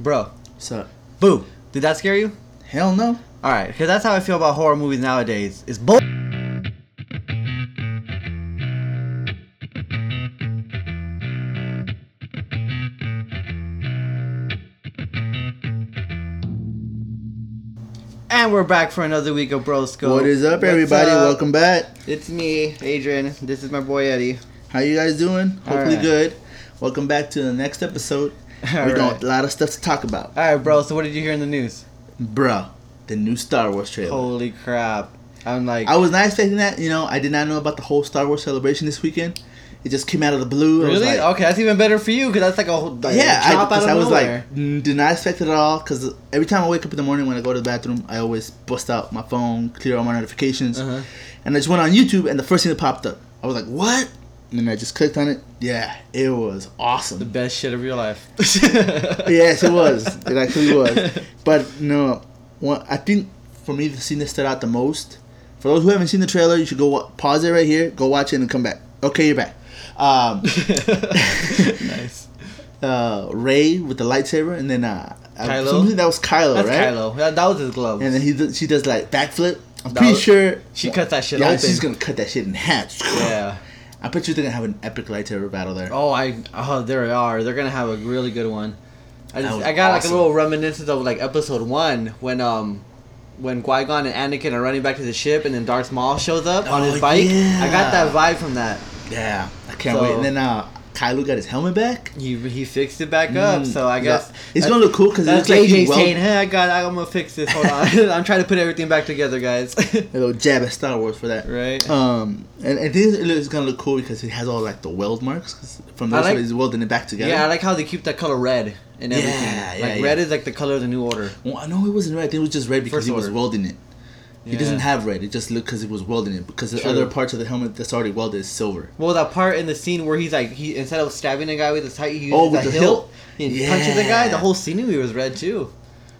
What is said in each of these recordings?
Bro, What's up? boo. Did that scare you? hell no. All right, because that's how I feel about horror movies nowadays. It's bull. And we're back for another week of Broscope. What is up, What's everybody? up? Welcome back. It's me, Adrian. This is my boy Eddie. How you guys doing? Hopefully Alright. good. Welcome back to the next episode. All we got a lot of stuff to talk about. All right, bro. So what did you hear in the news? Bruh, the new Star Wars trailer. Holy crap! I'm like, I was not expecting that. You know, I did not know about the whole Star Wars celebration this weekend. It just came out of the blue. Really? like, okay, that's even better for you because that's like a whole like, yeah, I, drop out 'cause of I was nowhere. like, did not expect it at all. Because every time I wake up in the morning when I go to the bathroom, I always bust out my phone, clear all my notifications, Uh-huh. and I just went on YouTube, and the first thing that popped up, I was like, what? And then I just clicked on it. Yeah, it was awesome. the best shit of your life. yes, it was. It actually was. But no, one, I think for me the scene that stood out the most. For those who haven't seen the trailer, you should go pause it right here, go watch it, and come back. Okay, you're back. Um, nice. uh, Rey with the lightsaber, and then uh, Kylo? something that was Kylo, That's right? Kylo. That, that was his glove. And then he does, she does like backflip. I'm That pretty was- sure she cut that shit yeah, open. she's gonna cut that shit in half. yeah. I bet you they're gonna have an epic lightsaber battle there. Oh, I. Oh, there they are. They're gonna have a really good one. I just, I got like a little reminiscence of like episode one when um. When Qui Gon and Anakin are running back to the ship, and then Darth Maul shows up on Oh, his bike, yeah. I got that vibe from that. Yeah, I can't So- wait. And then uh, Kylo got his helmet back. He he fixed it back up, Mm, so I yeah. guess it's gonna look cool because it That's looks like he JJ weld- saying, "Hey, I got, I'm gonna fix this. Hold on, I'm trying to put everything back together, guys." a little jab at Star Wars for that. right? Um, and I think it looks gonna look cool because it has all like the weld marks from those like- he's welding it back together. Yeah, I like how they keep that color red and everything. Yeah, yeah, like yeah. red is like the color of the new order. Well, I know it wasn't red. I think it was just red because First he was welding it. He Yeah. doesn't have red. It just looked because it was welded it. Because the True. other parts of the helmet that's already welded is silver. Well, that part in the scene where he's like, he instead of stabbing a guy with his height, he uses Oh, with that the hilt, hilt? and punches the guy. The whole scenery was red too.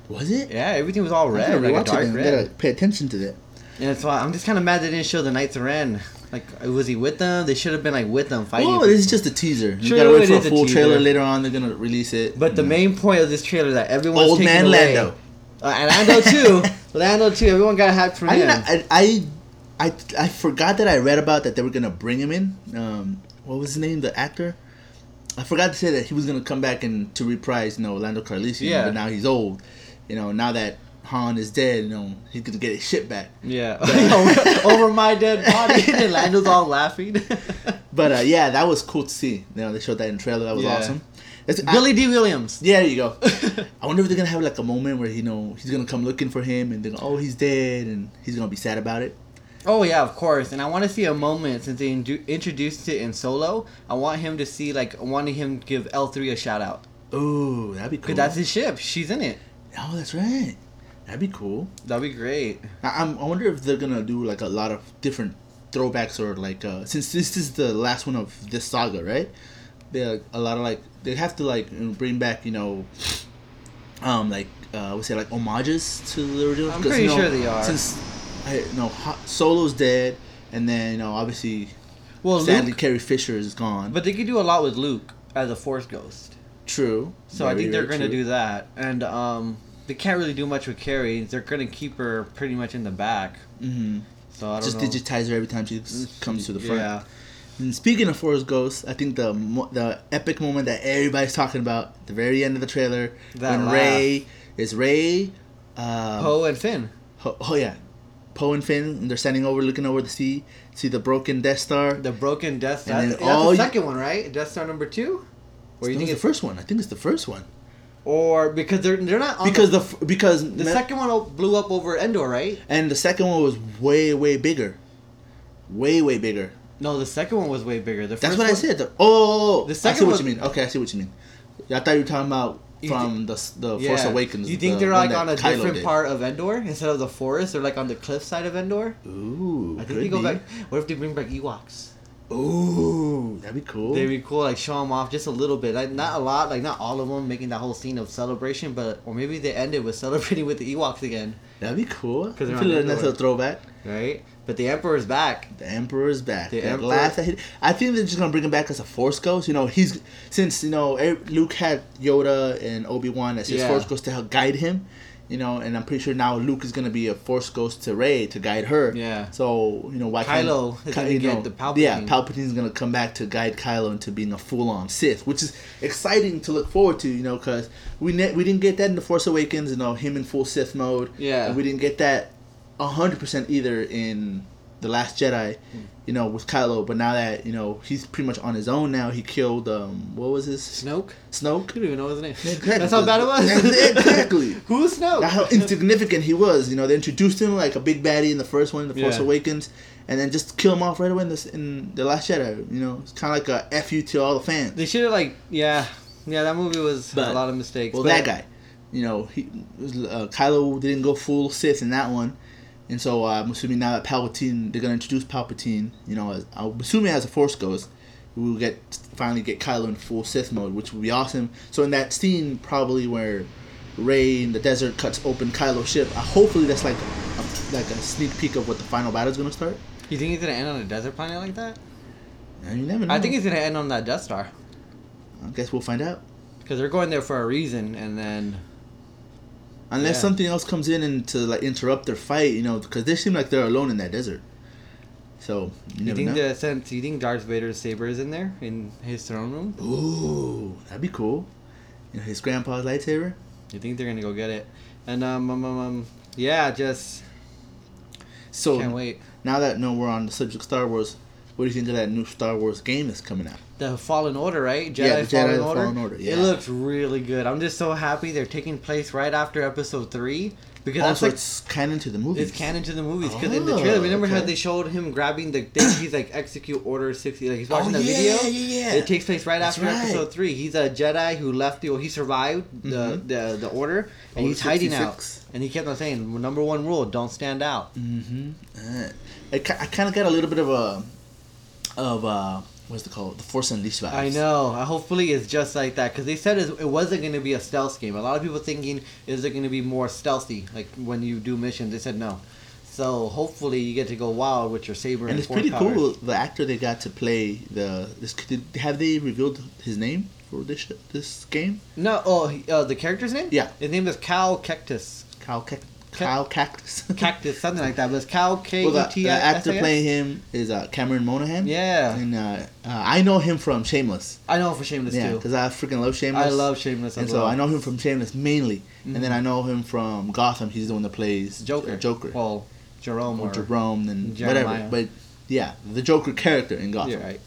Was it? Yeah, everything was all red, like a rewatch it dark red. gotta pay attention to that. And that's why I'm just kind of mad they didn't show the Knights of Ren. Like, was he with them? They should have been like with them fighting. Oh, this is just a teaser. You True, gotta wait for a full trailer later on. They're gonna release it. But the Mm. main point of this trailer is that everyone's old man away, Lando. uh, and Lando too, Lando too. Everyone got hyped for I, him. I, I I I forgot that I read about that they were gonna bring him in. Um, what was his name? The actor. I forgot to say that he was gonna come back and to reprise, you know, Lando Calrissian. Yeah. But now he's old. You know, now that Han is dead, you know, he's gonna get his shit back. Yeah, over my dead body, and Lando's all laughing. But uh, yeah, that was cool to see. You know, they showed that in the trailer. That was Yeah. awesome. It's, I- Billy Dee Williams. yeah, there you go. I wonder if they're gonna have like a moment where you know he's gonna come looking for him, and then oh he's dead, and he's gonna be sad about it. Oh yeah, of course. And I want to see a moment since they indu- introduced it in Solo. I want him to see like I wanted him to give L three a shout out Oh, that'd be cool. because that's his ship. She's in it. oh, that's right. That'd be cool. That'd be great. I, I'm, I wonder if they're gonna do like a lot of different throwbacks or like uh, since this is the last one of this saga, right? They a lot of like they have to like bring back you know, um like uh, we say like homages to the original. I'm pretty you know, sure they are. Since I you know Solo's dead, and then you know obviously Well, sadly Luke, Carrie Fisher is gone. but they could do a lot with Luke as a Force ghost. true. So I think they're gonna true. do that, and um, they can't really do much with Carrie. They're gonna keep her pretty much in the back. Mhm. So I don't Just know. digitize her every time she comes to the front. Yeah. And speaking of Force Ghosts, I think the the epic moment that everybody's talking about, the very end of the trailer That when laugh. Rey is Rey, um, Poe and Finn. Ho- oh yeah, Poe and Finn, and they're standing over looking over the sea, see the broken Death Star. The broken Death Star. And That's, then that's all the you- second one, right? Death Star number two. Or you think it's the first one? I think it's the first one or because they're they're not on because the, the, because the me- second one blew up over Endor, right? and the second one was way way bigger, way way bigger. No, the second one was way bigger. The That's what I said. The, oh, The second I see what was- you mean. Okay, I see what you mean. Yeah, I thought you were talking about from the the Yeah. Force Awakens. You think the they're like on a Kylo different did. part of Endor instead of the forest? They're like on the cliff side of Endor. Ooh, I think they go be. back. What if they bring back Ewoks? Ooh, that'd be cool. They'd be cool, like show them off just a little bit, like not a lot, like not all of them, making that whole scene of celebration, but or maybe they ended with celebrating with the Ewoks again, That'd be cool. 'Cause they're I feel on like that's a throwback. right? But the Emperor's back. The Emperor's back. The Emperor- that I think they're just gonna bring him back as a Force ghost. You know, he's since you know Luke had Yoda and Obi Wan as his Yeah. Force ghost to help guide him. You know, and I'm pretty sure now Luke is gonna be a Force ghost to Rey to guide her. Yeah. So you know why Kylo can't is Ky- you get know, the Palpatine. Yeah, Palpatine's gonna come back to guide Kylo into being a full-on Sith, which is exciting to look forward to. You know, because we ne- we didn't get that in the Force Awakens. You know, him in full Sith mode. Yeah. And we didn't get that hundred percent either in the Last Jedi. You know, with Kylo. But now that you know he's pretty much on his own now, he killed um what was his Snoke. Snoke. I don't even know his name. Exactly. That's how bad it was. Exactly. Who's Snoke? How insignificant he was. You know, they introduced him like a big baddie in the first one, The Force Yeah. Awakens, and then just kill him off right away in, this, in the Last Jedi. You know, it's kind of like a f you to all the fans. They should have like yeah, yeah. That movie was But- a lot of mistakes. Well, but- that guy, you know, he uh, Kylo didn't go full Sith in that one, and so uh, I'm assuming now that Palpatine, they're gonna introduce Palpatine. You know, as, I'm assuming as a Force ghost, we will get finally get Kylo in full Sith mode, which would be awesome. So in that scene, probably where Rey in the desert cuts open Kylo's ship, uh, hopefully that's like a, like a sneak peek of what the final battle is gonna start. You think he's gonna end on a desert planet like that? You never know. I think he's gonna end on that Death Star I guess we'll find out. because they're going there for a reason, and then Unless Yeah. something else comes in and to like interrupt their fight, you know, because they seem like they're alone in that desert. So you you think know. the since you think Darth Vader's saber is in there in his throne room? Ooh, that'd be cool. You know, his grandpa's lightsaber. You think they're gonna go get it? And um, um, um, um yeah, just So can't wait. now that no, we're on the subject of Star Wars. What do you think of that new Star Wars game that's coming out? The Fallen Order, right? Jedi, Yeah, Jedi Fallen, Order. Fallen Order, yeah. It looks really good. I'm just so happy they're taking place right after Episode Three because that's Also, like it's canon to the movie. It's canon to the movies because in the Oh, trailer, remember how they showed him grabbing the thing? He's like execute order sixty. Like he's watching Oh, the yeah, video. yeah, yeah. It takes place right That's after right. episode three. He's a Jedi who left the. He survived the Mhm. the, the order, and Order he's hiding out. And he kept on saying, "Number one rule: don't stand out." Mm-hmm. Uh, I, I kind of got a little bit of a, of uh, what's it called? The Force Unleashed vibes. I know. Uh, Hopefully, it's just like that because they said it wasn't going to be a stealth game. A lot of people thinking is it going to be more stealthy, like when you do missions. They said no. So hopefully, you get to go wild with your saber and, And it's pretty powers. cool. The actor they got to play the this did, have they revealed his name for this this game? No, oh, uh, the character's name? Yeah. His name is Cal Cactus. Kyle Cac- Kyle Cactus. Cactus, something like that. But it's Cal K well, the, the actor playing him is uh, Cameron Monaghan. Yeah. and uh, uh, I know him from Shameless. I know him for Shameless Yeah, too. because I freaking love Shameless. I love Shameless And so. I know him from Shameless mainly, and then Mhm. I know him from Gotham. He's the one that plays Joker. uh, Joker. Well, Jerome or or Jerome and Jeremiah. whatever. But yeah, the Joker character in Gotham. Yeah, right.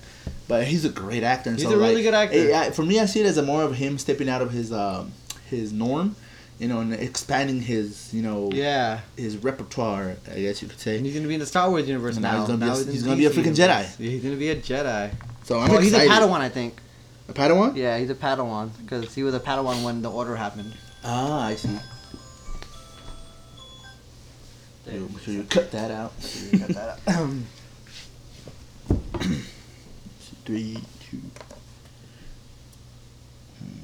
But he's a great actor. And He's so, a really like, good actor. eh, I- for me, I see it as a more of him stepping out of his um, his norm, you know, and expanding his you know Yeah. his repertoire. I guess you could And say. he's gonna be in the Star Wars universe And now. now he's gonna be a- in he's gonna be a freaking universe. Jedi. Yeah, he's gonna be a Jedi. So I'm oh, he's a. Padawan, I think. A Padawan? Yeah, he's a Padawan because he was a Padawan when the Order happened. Ah, I see. There. Make sure you cut that out. Cut that out. Three, two. Hmm.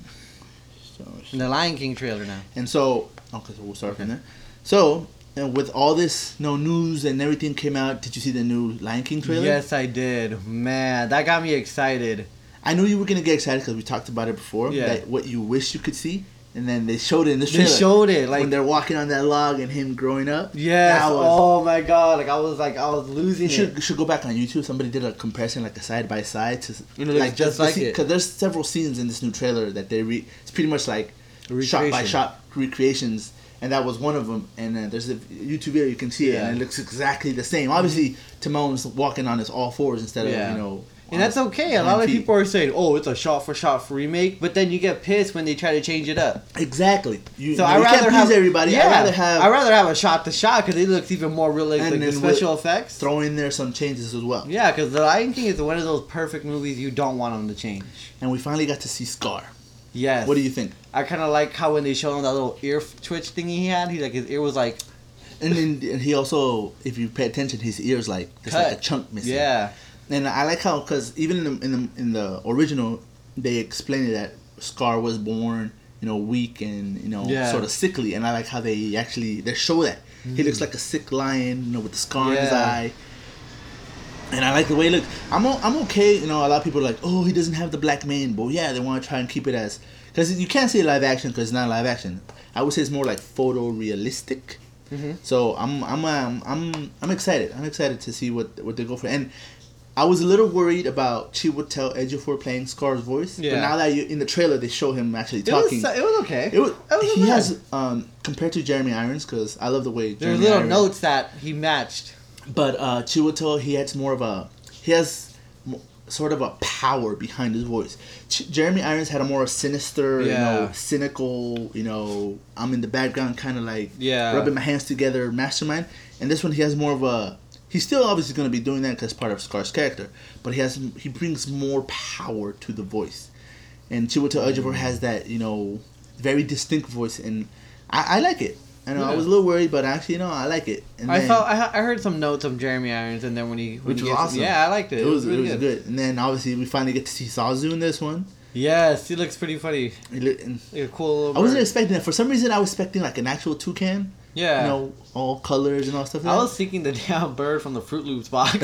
So, And the Lion King trailer now. And so, okay, so we'll start from there. So, and with all this no news and everything came out, did you see the new Lion King trailer? Yes, I did. Man, that got me excited. I knew you were gonna get excited because we talked about it before. Yeah. That what you wish you could see, and then they showed it in the trailer. They showed it like when they're walking on that log and him growing up. Yes. That was- oh my god. Like I was like I was losing You should it. you should go back on YouTube. Somebody did a comparison, like a side by side, to You know, like just like it. Because there's several scenes in this new trailer that they re. It's pretty much like shot by shot recreations, and that was one of them. And uh, there's a YouTube video you can see it, Yeah. and it looks exactly the same. Obviously, Timon's walking on his all fours instead Yeah. of you know. And that's okay. A lot of people are saying, "Oh, it's a shot for shot remake," but then you get pissed when they try to change it up. Exactly. You, So I can't rather please have everybody. Yeah, I rather have I rather have a shot to shot because it looks even more realistic. And Like the special effects. throw in there some changes as well. Yeah, because The Lion King is one of those perfect movies you don't want them to change. And we finally got to see Scar. Yes. What do you think? I kind of like how when they showed him that little ear twitch thingy he had, he like his ear was like And then and he also, if you pay attention, his ears like there's like a chunk missing. yeah. and I like how because even in the, in the in the original, they explained that Scar was born, you know, weak and you know Yeah. sort of sickly, and I like how they actually they show that he looks like a sick lion, you know, with the scar in his Mm. Eye. And I like the way he look. I'm o- I'm okay. You know, a lot of people are like, oh, he doesn't have the black mane, but yeah, they want to try and keep it as because you can't say live action because it's not live action. I would say it's more like photorealistic. Mhm. So I'm I'm um, I'm I'm excited. I'm excited to see what what they go for. And I was a little worried about Chiwetel Ejiofor playing Scar's voice, but Yeah. now that you in the trailer they show him actually It was, talking. it was okay. It was, It wasn't he has um compared to Jeremy Irons because I love the way Jeremy There's little Irons- notes that he matched. But uh, Chiwetel, he has more of a he has sort of a power behind his voice. Ch- Jeremy Irons had a more sinister, you know, cynical, you know, I'm in the background, kind of like Yeah. rubbing my hands together, mastermind. And this one, he has more of a. He's still obviously going to be doing that because part of Scar's character, but he has he brings more power to the voice. And Chiwetel Ejiofor has that, you know, very distinct voice, and I, I like it. I know I was a little worried, but actually, you know, I like it. And I then- felt I, I heard some notes of Jeremy Irons, and then when he when which he was awesome. Yeah, I liked it. It, was, really it was good. And then obviously we finally get to see Zazu in this one. Yes, he looks pretty funny. He look- Like a cool. Little I wasn't bird. expecting that. For some reason, I was expecting like an actual toucan. Yeah. You know, all colors and all stuff. I Like was thinking the damn bird from the Froot Loops box.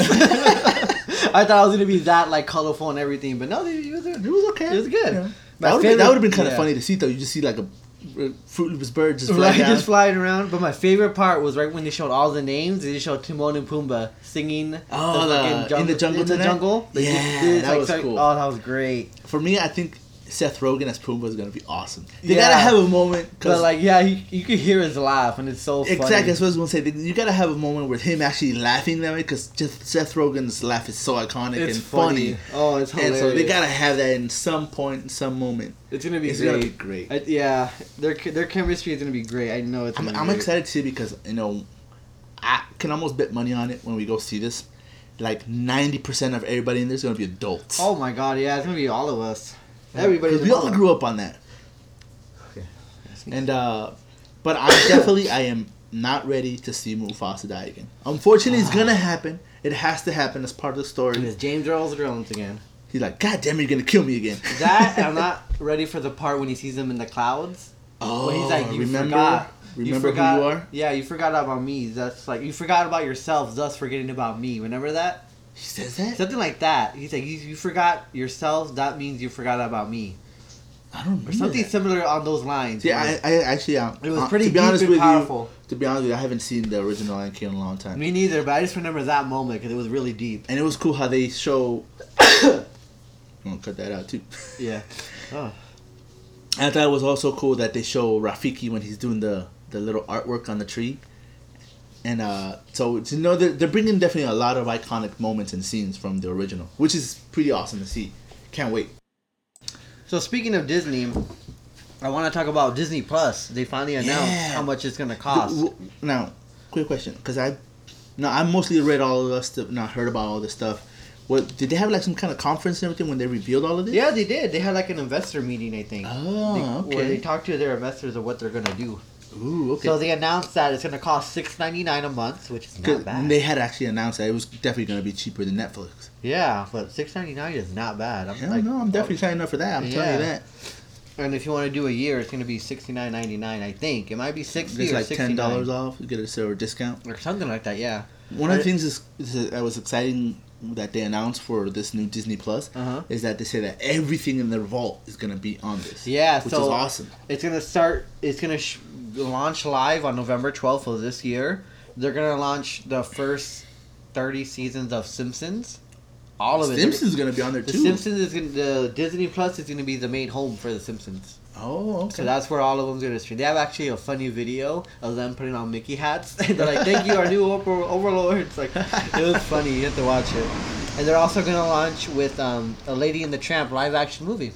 I thought it was gonna be that like colorful and everything, but no, it was it was okay. It was good. My That would favorite- that would have been kind of yeah. funny to see though. You just see like a Froot Loops bird just Right, down. just flying around. But my favorite part was right when they showed all the names. They just showed Timon and Pumbaa singing. Oh, the- fucking in the jungle In the jungle. Yeah, did, that like, was cool. Oh, that was great. For me, I think Seth Rogen as Pumbaa is gonna be awesome. They Yeah. gotta have a moment But like, yeah, you, you could hear his laugh, and it's so funny. Exactly, that's what I was gonna say. You gotta have a moment with him actually laughing that way, because just Seth Rogen's laugh is so iconic It's and funny. Oh, it's hilarious. And so they gotta have that in some point, in some moment. It's gonna be It's great. gonna be great. I, yeah, their their chemistry is gonna be great. I know it's. I'm, I'm excited too because you know, I can almost bet money on it when we go see this. Like ninety percent of everybody in there is gonna be adults. Oh my god, yeah, it's gonna be all of us. 'Cause we all grew up on that. Okay. And uh, but I definitely I am not ready to see Mufasa die again. Unfortunately, it's gonna happen. It has to happen as part of the story. And it's James Earl Jones again. He's like, God damn it, you're gonna kill me again. That I'm not ready for the part when he sees him in the clouds. Oh, when he's like, you remember, forgot. remember forgot, who you are. Yeah, you forgot about me. That's like you forgot about yourself, thus forgetting about me. Remember that? He says that. Something like that. He's like, you, you forgot yourself. That means you forgot about me, I don't remember or something that. similar on those lines. Yeah, where- I, I actually um, it was uh, pretty to be honest and with powerful. you. To be honest with you, I haven't seen the original Lion King in a long time, Me neither, but I just remember that moment because it was really deep. and it was cool how they show. I'm gonna cut that out too. Yeah. Oh. I thought it was also cool that they show Rafiki when he's doing the the little artwork on the tree. And uh, so you know they're, they're bringing definitely a lot of iconic moments and scenes from the original, which is pretty awesome to see. Can't wait. So speaking of Disney, I want to talk about Disney Plus. They finally announced Yeah. how much it's gonna cost. W- Now, quick question, because I, no, I mostly read all of this stuff, not heard about all this stuff. What did they have like some kind of conference and everything when they revealed all of this? Yeah, they did. They had like an investor meeting, I think. Oh, They- Where they talked to their investors of what they're gonna do. Ooh, okay. So they announced that it's gonna cost six ninety nine a month, which is not bad. they had actually announced that it was definitely going to be cheaper than Netflix. yeah, but six ninety nine is not bad. I'm Hell like, no, I'm definitely signing up for that. I'm telling you Yeah. that. And if you want to do a year, it's gonna be sixty nine ninety nine. I think it might be sixty It's or like ten dollars off. You get a silver discount. or something like that. Yeah. One of the I- things is, is that was exciting that they announced for this new Disney Plus Uh-huh. is that they say that everything in their vault is going to be on this. Yeah, which so is awesome. It's gonna start. It's gonna sh- launch live on November twelfth of this year. They're gonna launch the first thirty seasons of Simpsons. All of it. Simpsons is going to be on there The too. Simpsons is gonna, the Disney Plus is gonna be the main home for the Simpsons. Oh, okay. So that's where all of them's gonna stream. They have actually a funny video of them putting on Mickey hats. they're like, "Thank you, our new over- overlord." Like it was funny. You have to watch it. And they're also gonna launch with um, a Lady and the Tramp live action movie.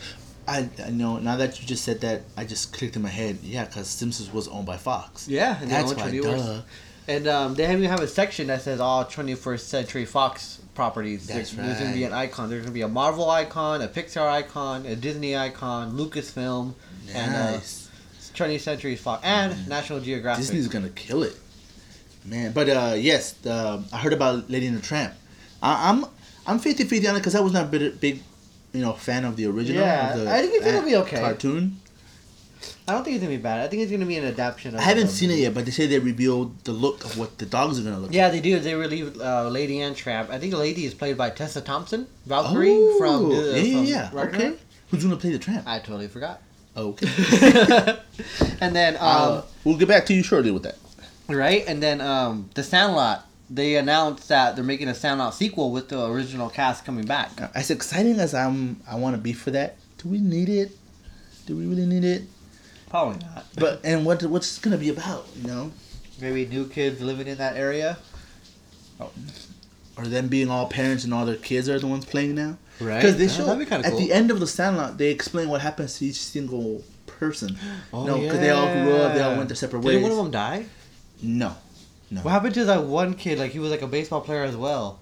I, I know. Now that you just said that, I just clicked in my head. Yeah, because Simpsons was owned by Fox. Yeah, and That's why. 20. Duh. And um, they even have a section that says all 21st Century Fox properties. That's There- There's going to be an icon. There's going to be a Marvel icon, a Pixar icon, a Disney icon, Lucasfilm, and uh, Nice. 20th Century Fox, and National Geographic. Disney's gonna kill it, man. But uh, yes, the, I heard about Lady and the Tramp. I, I'm I'm 50-50 on it because I was not a big, big, you know, fan of the original. Yeah, of the I think it's gonna be okay. Cartoon. I don't think it's gonna be bad. I think it's gonna be an adaptation. Of I haven't the- seen it yet, but they say they revealed the look of what the dogs are gonna look. Like. Yeah, they do. They relieved uh, Lady Ann Tramp. I think lady is played by Tessa Thompson, Valkyrie Oh, from. Uh, yeah, yeah, from yeah. Ragnarok. Okay, who's gonna play the tramp? I totally forgot. Okay, and then, um, uh, we'll get back to you shortly with that. right, and then um, the Sandlot. They announced that they're making a Sandlot sequel with the original cast coming back. As exciting as I'm, I want to be for that. Do we need it? Do we really need it? Probably not. But and what what's it gonna be about? You know, Maybe new kids living in that area. or them being all parents and all their kids are the ones playing now? Right. Because they show be at cool. the end of the Sandlot, they explain what happens to each single person. Oh, no, because they all grew up, they all went their separate ways. Didn't one of them die? No, no. What happened to that one kid? Like he was like a baseball player as well.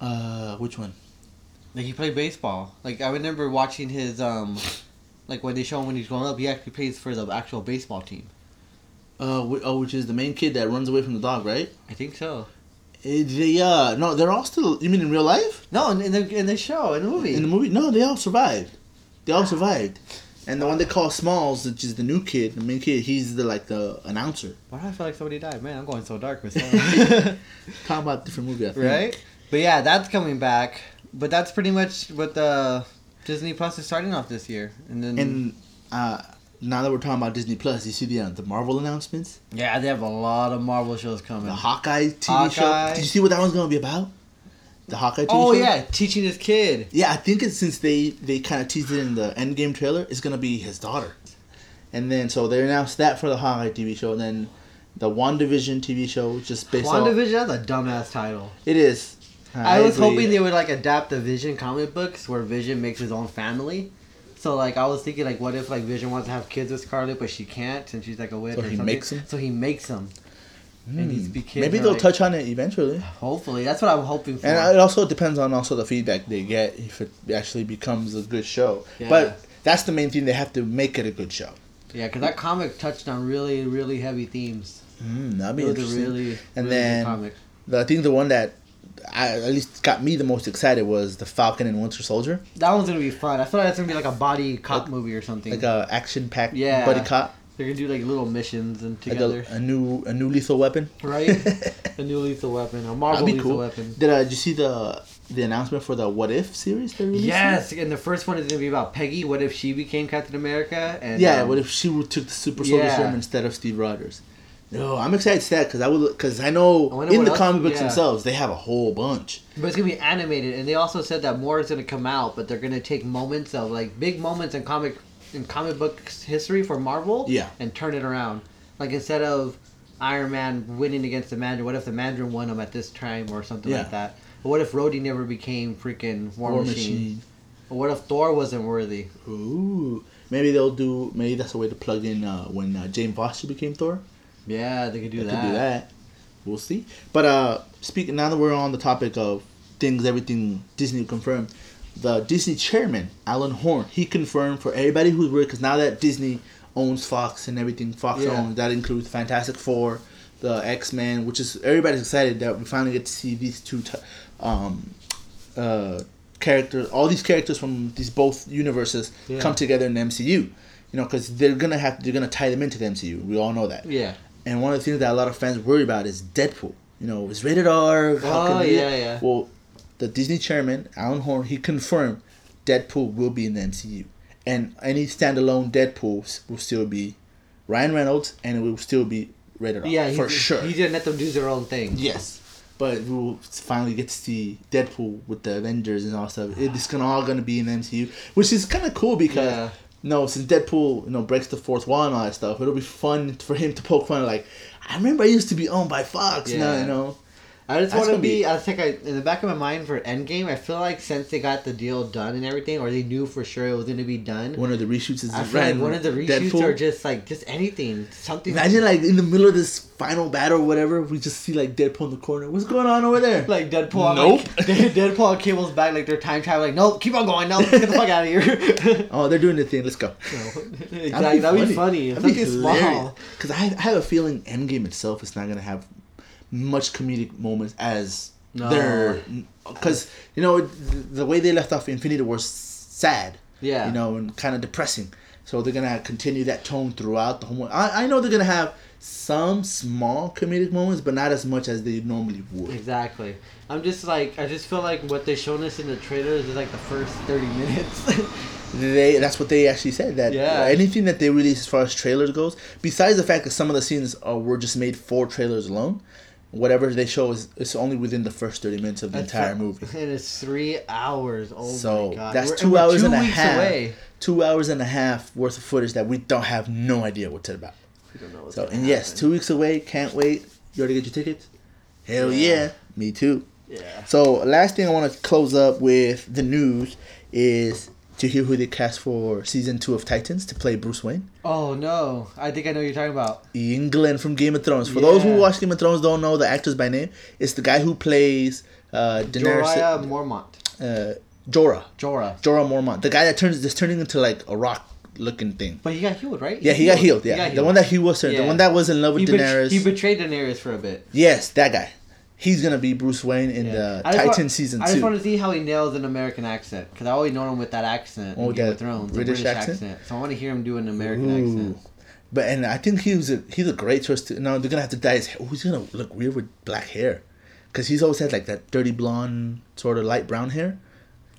Uh, which one? Like he played baseball. Like I remember watching his um, like when they show him when he's growing up, he actually plays for the actual baseball team. Uh, oh, which is the main kid that runs away from the dog, right? I think so. They uh, no, they're all still. You mean in real life? No, in, in the in the show in the movie. In the movie? No, they all survived. They all survived. And the one they call Smalls, which is the new kid, the main kid, he's the like the announcer. Why do I feel like somebody died? Man, I'm going so dark with. Talking about a different movie, I think. right? But yeah, that's coming back. But that's pretty much what the Disney Plus is starting off this year, and then And uh, now that we're talking about Disney Plus, you see the uh, the Marvel announcements, yeah, they have a lot of Marvel shows coming. the Hawkeye TV show. Did you see what that one's gonna be about? The Hawkeye TV oh show. yeah, teaching his kid. Yeah, I think it's since they they kind of teased it in the Endgame trailer, it's gonna be his daughter, and then so they announced that for the Hawkeye TV show, and then the WandaVision TV show, just based on WandaVision, that's a dumbass title. it is. I, was agree. hoping they would like adapt the Vision comic books where Vision makes his own family. So like I was thinking like what if like Vision wants to have kids with Scarlet but she can't and she's like a witch So or he something. them. So he makes them. Big Maybe they'll like- touch on it eventually. Hopefully, that's what I'm hoping for. And it also depends on also the feedback they get if it actually becomes a good show. Yeah. But that's the main thing; they have to make it a good show. yeah, because that comic touched on really really heavy themes. Mm, that'd be It was a interesting. really And really then- I think the one that I, at least got me the most excited was the Falcon and Winter Soldier, That one's gonna be fun. I feel like that's gonna be like a body cop movie or something. like a action-packed Yeah. buddy cop, They're gonna do like little missions and like together, a, a new a new lethal weapon. right? a new lethal weapon, a Marvel lethal cool. weapon. Did, uh, did you see the the announcement for the What If series? They're releasing? Yes, and the first one is gonna be about Peggy. What if she became Captain America? And Yeah, um, what if she took the super soldier Yeah. serum instead of Steve Rogers? No, I'm excited to that because I would because I know I in the else- comic books yeah. themselves they have a whole bunch. But it's gonna be animated, and they also said that more is gonna come out, but they're gonna take moments of like big moments in comic in comic books history for Marvel, Yeah. and turn it around. Like instead of Iron Man winning against the Mandarin, what if the Mandarin won him at this time or something Yeah. like that? Or what if Rhodey never became freaking War, War Machine? Machine. Or what if Thor wasn't worthy? Ooh, maybe they'll do. Maybe that's a way to plug in uh, when uh, Jane Foster became Thor. Yeah, they could do They that. could do that. We'll see. But uh, speaking now that we're on the topic of things, everything Disney confirmed. The Disney chairman Alan Horn he confirmed for everybody who's worried because now that Disney owns Fox and everything Fox Yeah. owns that includes Fantastic Four, the X Men, which is everybody's excited that we finally get to see these two, t- um, uh, characters, all these characters from these both universes Yeah. come together in the MCU. You know, because they're gonna have they're gonna tie them into the MCU. We all know that. Yeah. And one of the things that a lot of fans worry about is Deadpool. You know, it's rated R. How Oh, can we- yeah, yeah. Well, the Disney chairman Alan Horn he confirmed Deadpool will be in the MCU, and any standalone Deadpool will still be Ryan Reynolds, and it will still be rated R. Yeah, for sure. He's gonna let them do their own thing. Yes, but we'll finally get to see Deadpool with the Avengers and all stuff. It's gonna all gonna be in the MCU, which is kind of cool because. Yeah. No, since Deadpool, you know, breaks the fourth wall and all that stuff, it'll be fun for him to poke fun. Like, I remember I used to be owned by Fox. Now, Yeah. you know, I just want to be. be- I think I in the back of my mind for Endgame. I feel like since they got the deal done and everything, or they knew for sure it was going to be done. one of the reshoots is I feel like one of the reshoots Deadpool. are just like just anything, something. Imagine like in the middle of this final battle or whatever, we just see like Deadpool in the corner. What's going on over there? like Deadpool. on, Nope. Like, Deadpool on Cable's back, like they're time traveling. Like, no, keep on going. No, get the fuck out of here. oh, they're doing the thing. Let's go. No. exactly. That'd be funny. That'd be Something small. Because I, I have a feeling Endgame itself is not gonna have much comedic moments as No. They're because you know the way they left off Infinity War was sad. Yeah. You know, and kind of depressing. So they're gonna continue that tone throughout the whole. I I know they're gonna have some small comedic moments, but not as much as they normally would. Exactly. I'm just like I just feel like what they shown us in the trailers is like the first thirty minutes. They that's what they actually said that Yeah. anything that they release as far as trailers goes, besides the fact that some of the scenes are, were just made for trailers alone, whatever they show is it's only within the first thirty minutes of the That's entire fu- movie. And it's three hours. Oh so my god. that's We're- two we're hours two and a weeks half. Away. Two hours and a half worth of footage that we don't have no idea what's it about. We don't know what's So gonna and yes, two weeks away. Can't wait. You already get your tickets? Hell Yeah. yeah, me too. Yeah. So last thing I want to close up with the news is to hear who they cast for season two of Titans to play Bruce Wayne. Oh no! I think I know what you're talking about. Iain Glen from Game of Thrones. For those who watch Game of Thrones, don't know the actors by name. It's the guy who plays uh, Daenerys. Jorah Mormont. Uh, Jorah. Jorah. Jorah Mormont. The guy that turns is turning into like a rock looking thing. But he got healed, right? Yeah, he got healed. Yeah, the one that he was turning, the one that was in love with he, bet- Daenerys. he betrayed Daenerys for a bit. yes, that guy. He's gonna be Bruce Wayne in Yeah. the I Titan season I just want to see how he nails an American accent because I always know him with that accent. Oh, in Game that of Thrones, British British accent? accent? So I want to hear him do an American Ooh. accent. But and I think he was a he's a great choice to. No, they're gonna have to dye his hair. Oh, he's gonna look weird with black hair, because he's always had like that dirty blonde sort of light brown hair,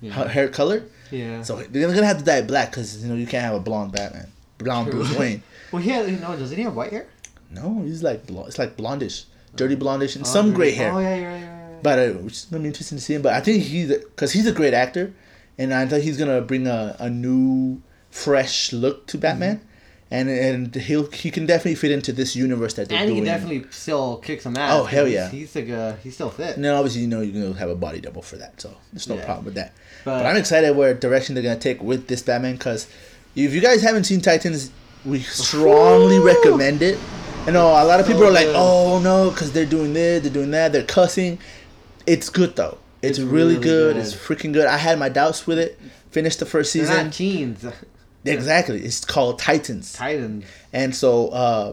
Yeah. ha- hair color. yeah. So they're gonna have to dye it black because you know you can't have a blonde Batman, blonde True. Bruce Wayne. well, he has, no, doesn't he have white hair? No, he's like it's like blondish, dirty blondish, and some Oh, gray hair. Oh yeah, you're right. But uh, is gonna be interesting to see him. But I think he's because he's a great actor, and I think he's gonna bring a, a new, fresh look to Batman, Mm-hmm. and and he'll he can definitely fit into this universe that they're and he doing. can definitely still kicks some ass. Oh, hell yeah. He's, like uh, he's still fit. And then obviously you know you're gonna have a body double for that, so there's no Yeah. problem with that. But, But- I'm excited where direction they're gonna take with this Batman because if you guys haven't seen Titans, we strongly recommend it. You know, a lot of So people are like, good. "Oh no," because they're doing this, they're doing that, they're cussing. It's good though. It's, It's really, really good. good. It's freaking good. I had my doubts with it. Finished the first They're season. not teens. Exactly. It's called Titans. Titans. And so, uh,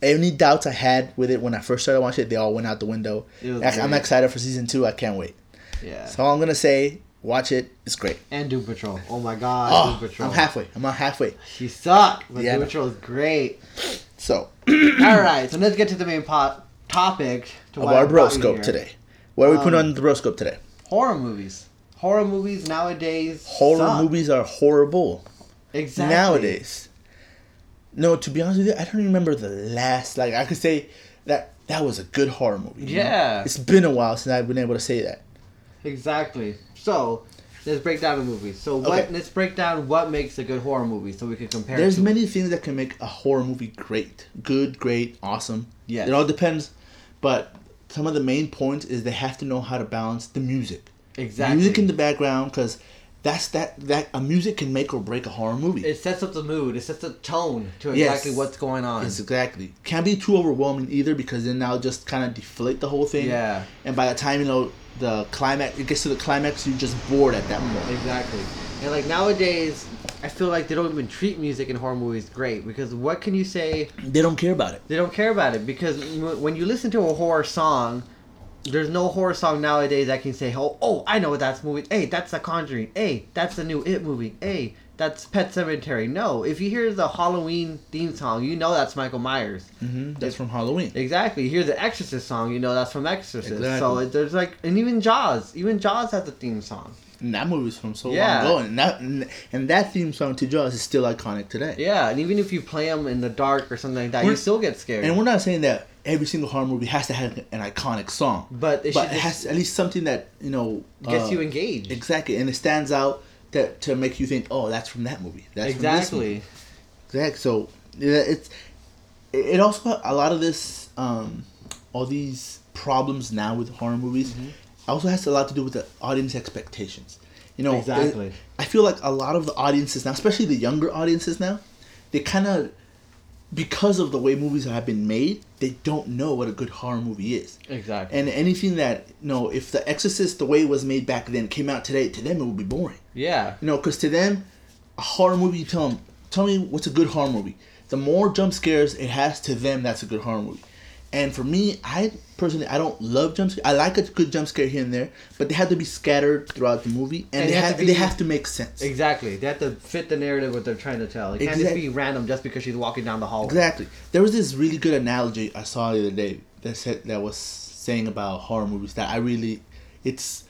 any doubts I had with it when I first started watching it, they all went out the window. It was I- I'm excited for season two. I can't wait. Yeah. So all I'm gonna say, watch it. It's great. and Doom Patrol. Oh my god, Oh, Doom Patrol. I'm halfway. I'm on halfway. She sucked, but Yeah, Doom. Patrol is great. So All right, so let's get to the main pot topic to of our broscope today. What are we putting Um, on the broscope today? Horror movies. Horror movies nowadays. Horror suck. movies are horrible Exactly. nowadays. No, to be honest with you, I don't remember the last. Like I could say that that was a good horror movie. you know? Yeah. it's been a while since I've been able to say that. Exactly. So let's break down the movie. So what? Okay. Let's break down what makes a good horror movie, so we can compare. There's many things that can make a horror movie great, good, great, awesome. Yeah, It all depends, but some of the main points is they have to know how to balance the music. Exactly. Music in the background, because that's that that a music can make or break a horror movie. It sets up the mood. It sets the tone to Yes. exactly what's going on. Exactly can't be too overwhelming either because then that'll just kind of deflate the whole thing. Yeah. And by the time you know the climax, it gets to the climax, you're just bored at that moment. Exactly. And like nowadays, I feel like they don't even treat music in horror movies great because what can you say? They don't care about it. They don't care about it because when you listen to a horror song, there's no horror song nowadays that can say, "Oh, oh, I know what that's movie. Hey, that's The Conjuring. Hey, that's the new It movie. Hey, that's Pet Sematary." No, if you hear the Halloween theme song, you know that's Michael Myers. hmm That's from Halloween. Exactly. You hear the Exorcist song, you know that's from Exorcist. Exactly. So it, there's like, and even Jaws, even Jaws has a theme song. And that movie's from so Yeah. long ago, and that and, that theme song to Jaws is still iconic today. Yeah, and even if you play them in the dark or something like that, We're- you still get scared. And we're not saying that every single horror movie has to have an iconic song, but it but should it has at least something that you know gets uh, you engaged. exactly, and it stands out that to make you think, oh, that's from that movie. That's from this movie. exactly. Exactly. So yeah, it's it it also a lot of this um all these problems now with horror movies Mm-hmm. Also has a lot to do with the audience expectations. You know, Exactly. I feel like a lot of the audiences now, especially the younger audiences now, they kind of because of the way movies have been made, they don't know what a good horror movie is. Exactly. And anything that you know, if The Exorcist, the way it was made back then, came out today, to them it would be boring. yeah. You know, because to them, a horror movie, you tell them, tell me what's a good horror movie. The more jump scares it has to them, that's a good horror movie. And for me, I personally I don't love jump scare. I like a good jump scare here and there, but they have to be scattered throughout the movie, and, And they, have be- they have to make sense. Exactly. They have to fit the narrative what they're trying to tell. It can't just be random just because she's walking down the hallway. Exactly. There was this really good analogy I saw the other day that said that was saying about horror movies that I really, it's,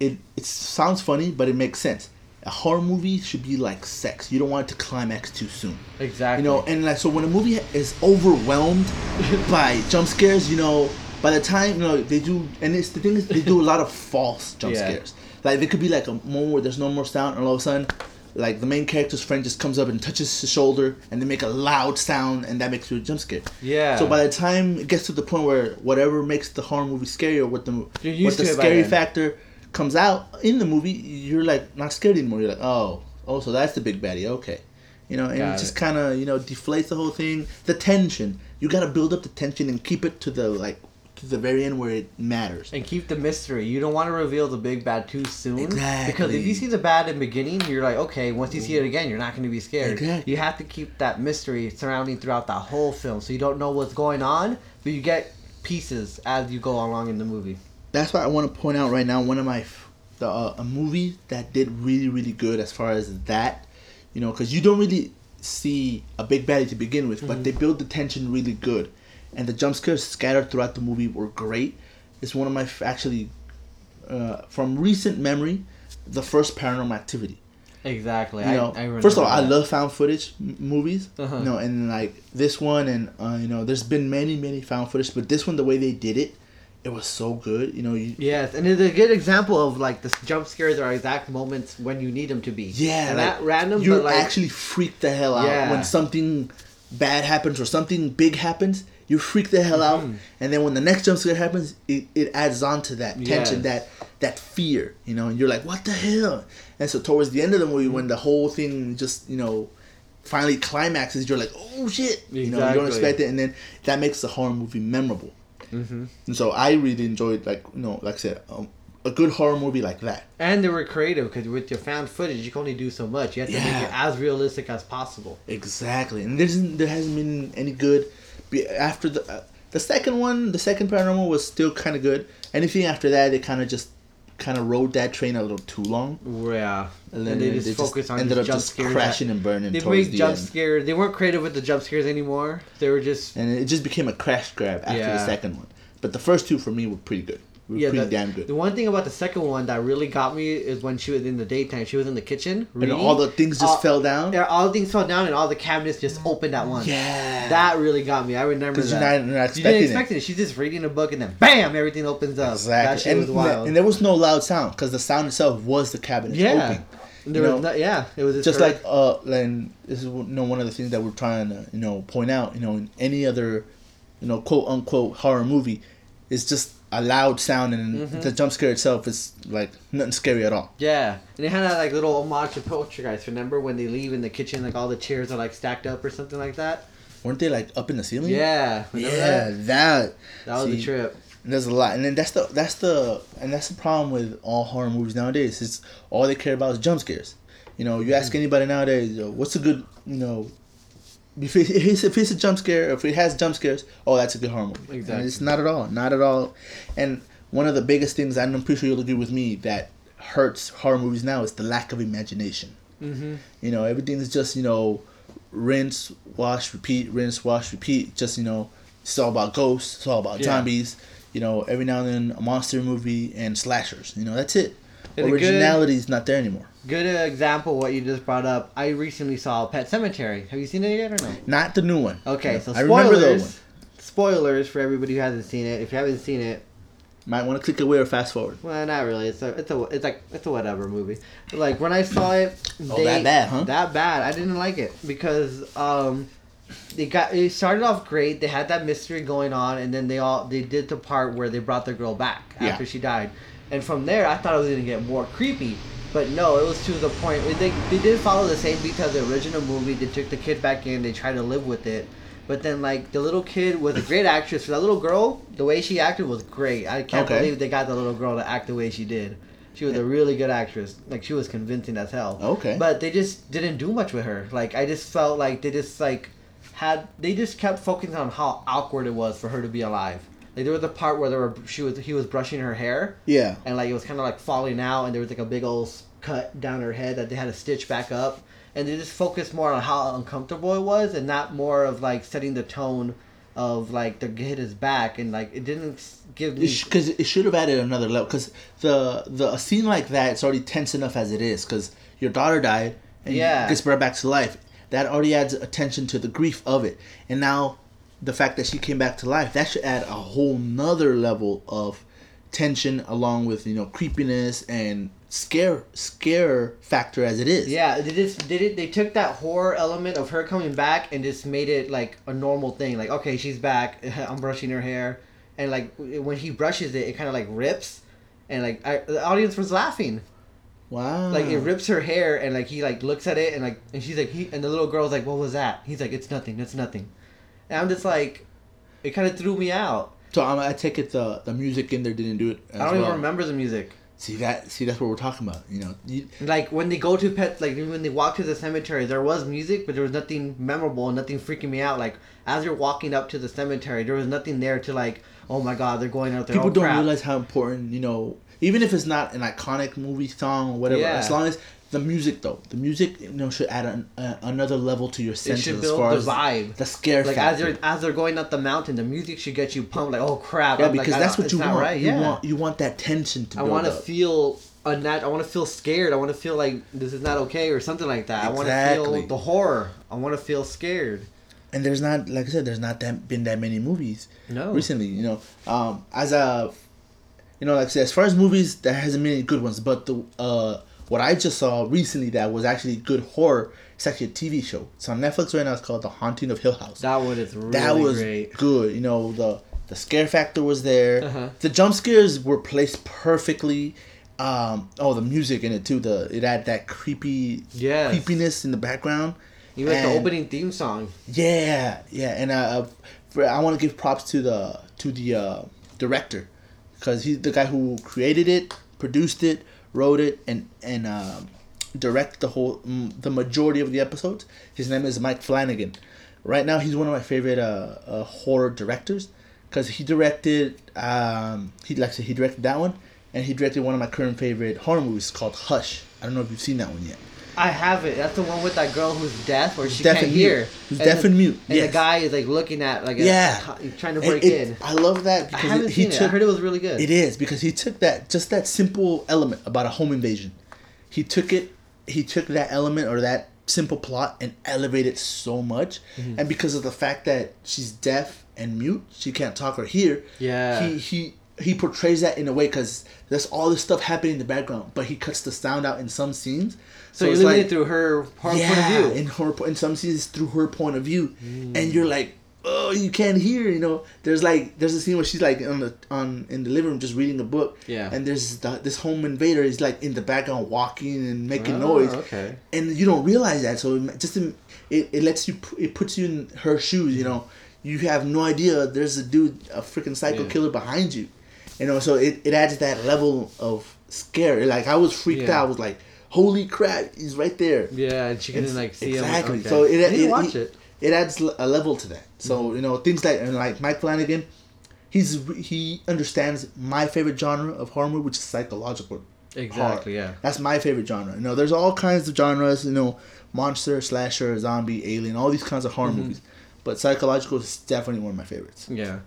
it it sounds funny but it makes sense. A horror movie should be like sex. You don't want it to climax too soon. Exactly. You know, and like so when a movie is overwhelmed by jump scares, you know, by the time you know they do, and it's the thing is they do a lot of false jump Yeah. scares. Like there could be like a moment where there's no more sound, and all of a sudden, like the main character's friend just comes up and touches his shoulder, and they make a loud sound, and that makes you a jump scare. Yeah. So by the time it gets to the point where whatever makes the horror movie scarier, or what the what the to it by scary factor comes out in the movie, you're like not scared anymore. You're like, oh, oh, so that's the big baddie. Okay. You know, and Got it just kind of you know deflates the whole thing. The tension, you got to build up the tension and keep it to the like to the very end where it matters. and keep the mystery. You don't want to reveal the big bad too soon. Exactly. Because if you see the bad in the beginning, you're like, okay, once you see it again, you're not going to be scared. Exactly. You have to keep that mystery surrounding throughout the whole film, so you don't know what's going on, but you get pieces as you go along in the movie. That's why I want to point out right now one of my the uh, a movie that did really really good as far as that, you know, because you don't really see a big baddie to begin with, but they build the tension really good, and the jump scares scattered throughout the movie were great. It's one of my f- actually uh, from recent memory, the first Paranormal Activity. Exactly. You I, know, I remember first of all, I love found footage m- movies. Uh-huh. You know, and like this one, and uh, you know, there's been many, many found footage, but this one, the way they did it, it was so good. You know, you, Yes, and it's a good example of like the jump scares are exact moments when you need them to be. yeah, and like, random, You're like actually freaked the hell out Yeah. when something bad happens or something big happens. You freak the hell out, Mhm. and then when the next jump scare happens, it, it adds on to that tension, Yes. that that fear. You know, and you're like, what the hell? And so towards the end of the movie, when the whole thing just you know finally climaxes, you're like, oh shit! You know, you don't expect it, and then that makes the horror movie memorable. Hmm And so I really enjoyed, like you know, like I said, um, a good horror movie like that. And they were creative because with your found footage, you can only do so much. You have to make it as realistic as possible. Exactly, and there isn't there hasn't been any good. After the uh, the second one, the second paranormal was still kind of good. Anything after that, they kind of just kind of rode that train a little too long, Yeah, and and, then they just focus on ended up jump just scares. crashing and burning They towards the jump end. scares. They weren't creative with the jump scares anymore. They were just and it just became a crash grab after the second one. But the first two for me were pretty good. Were yeah. pretty The, damn good. the one thing about the second one that really got me is when she was in the daytime. She was in the kitchen. and all the things just all- fell down. Yeah, all the things fell down and all the cabinets just opened at once. Yeah. That really got me. I remember that. you're not- you're not you expecting didn't it. expect it. She's just reading a book and then bam, everything opens up. Exactly, and, was wild. and there was no loud sound because the sound itself was the cabinet yeah. And there you was know, no, yeah, it was just like uh and this is you know one of the things that we're trying to you know point out you know in any other you know quote unquote horror movie is just a loud sound and Mm-hmm. the jump scare itself is like nothing scary at all Yeah, and it had that like little homage to Poltergeist. Remember when they leave in the kitchen, like all the chairs are like stacked up or something like that? weren't they like up in the ceiling Yeah, yeah that? that That was See, the trip. there's a lot and then that's the that's the and that's the problem with all horror movies nowadays is all they care about is jump scares you know you ask anybody nowadays what's a good you know if, it, if, it's, a jump scare if it has jump scares oh that's a good horror movie And Exactly. it's not at all not at all. And one of the biggest things and i'm pretty sure you'll agree with me that hurts horror movies now is the lack of imagination. Mm-hmm. you know everything's just you know rinse wash repeat rinse wash repeat. Just you know it's all about ghosts it's all about Yeah. zombies. You know every now and then a monster movie and slashers. You know that's it. And originality is not there anymore Good example what you just brought up. I recently saw Pet Sematary. Have you seen it yet or no? not the new one Okay, so i remember the old one spoilers. Spoilers for everybody who hasn't seen it. If you haven't seen it, might want to click away or fast forward well, not really. It's a, it's a, it's like, it's a whatever movie. Like when I saw it, Oh, that bad, huh? That bad. I didn't like it because um, they got it started off great. They had that mystery going on, and then they all they did the part where they brought the girl back Yeah. after she died, and from there I thought it was gonna get more creepy. But no, it was to the point. They, they did follow the same beat as the original movie. They took the kid back in. They tried to live with it. But then, like, the little kid was a great actress. That little girl, the way she acted was great. I can't Okay. believe they got the little girl to act the way she did. She was a really good actress. Like, she was convincing as hell. Okay. But they just didn't do much with her. Like, I just felt like they just, like, had they just kept focusing on how awkward it was for her to be alive. Like there was a part where there were she was he was brushing her hair Yeah. and like it was kind of like falling out and there was like a big old cut down her head that they had to stitch back up and they just focused more on how uncomfortable it was and not more of like setting the tone of like the hit his back and like it didn't give me because it, should have added another level. Because the the a scene like that it's already tense enough as it is. Because your daughter died and Yeah. gets brought back to life. That already adds attention to the grief of it. And now the fact that she came back to life that should add a whole nother level of tension along with you know creepiness and scare scare factor as it is. yeah they just did it they took that horror element of her coming back and just made it like a normal thing. Like okay she's back i'm brushing her hair. And like when he brushes it it kind of like rips. And like I, the audience was laughing. Wow. like it rips her hair and like he like looks at it and like and she's like he and the little girl's like what was that? He's like it's nothing it's nothing and i'm just like it kind of threw me out So um, I take it the the music in there didn't do it. As i don't well. even remember the music See that? See that's what we're talking about. You know, you, like when they go to pet like when they walk to the cemetery there was music but there was nothing memorable nothing freaking me out like as you're walking up to the cemetery there was nothing there to like oh my god they're going out there people don't crap. realize how important you know even if it's not an iconic movie song or whatever Yeah. as long as the music though the music you know should add an, uh, another level to your it senses should as build far the as vibe the scare like factor as they're as they're going up the mountain the music should get you pumped like oh crap yeah I'm because I that's what you want right you yeah want you want that tension to I want to feel unnat- I want to feel scared. I want to feel like this is not okay or something like that. I want to Exactly. feel the horror. I want to feel scared. and there's not like I said there's not that been that many movies No. recently you know um as a you know like I said as far as movies there hasn't been any good ones but the uh what I just saw recently that was actually good horror it's actually a TV show it's on Netflix right now it's called The Haunting of Hill House That one is really that was great. good. You know the the scare factor was there. Uh-huh. The jump scares were placed perfectly. Um, oh, the music in it too. The it had that creepy Yes. creepiness in the background. Even like the opening theme song. Yeah, yeah, and uh, I want to give props to the to the uh, director because he's the guy who created it, produced it, wrote it, and and um, direct the whole the majority of the episodes. His name is Mike Flanagan. Right now, he's one of my favorite uh, uh, horror directors because he directed um, he like I said, he directed that one, and he directed one of my current favorite horror movies called Hush. I don't know if you've seen that one yet. I have it. That's the one with that girl who's deaf or she deaf can't hear. Who's deaf the- and mute, And yes. the guy is like looking at like a, Yeah. trying to break it- in. I love that I because haven't he seen it. I took heard it was really good. It is because he took that just that simple element about a home invasion. He took it. He took that element or that simple plot and elevated so much. Mm-hmm. And because of the fact that she's deaf and mute, she can't talk or hear. Yeah. He he he portrays that in a way because there's all this stuff happening in the background, but he cuts the sound out in some scenes. So you're it's like, through her, her point of view. in her in some scenes through her point of view, hmm. and you're like, oh, you can't hear. You know, there's like there's a scene where she's like on the on in the living room just reading a book. Yeah. And there's the, this home invader is like in the background walking and making Oh, noise. okay. And you don't realize that, so it just it it lets you it puts you in her shoes. You hmm. know, you have no idea there's a dude a freaking psycho Yeah. killer behind you. You know, so it, it adds that level of scare. Like I was freaked Yeah. out. I was like, holy crap, he's right there. Yeah, and she can It's- like see exactly. him. Okay. So it I need to it, watch it, it. it adds a level to that. So you know things like and like Mike Flanagan, he's he understands my favorite genre of horror movie, which is psychological. Exactly, horror. yeah. That's my favorite genre. You know, there's all kinds of genres. You know, monster, slasher, zombie, alien, all these kinds of horror Mm-hmm. movies. But psychological is definitely one of my favorites. Yeah.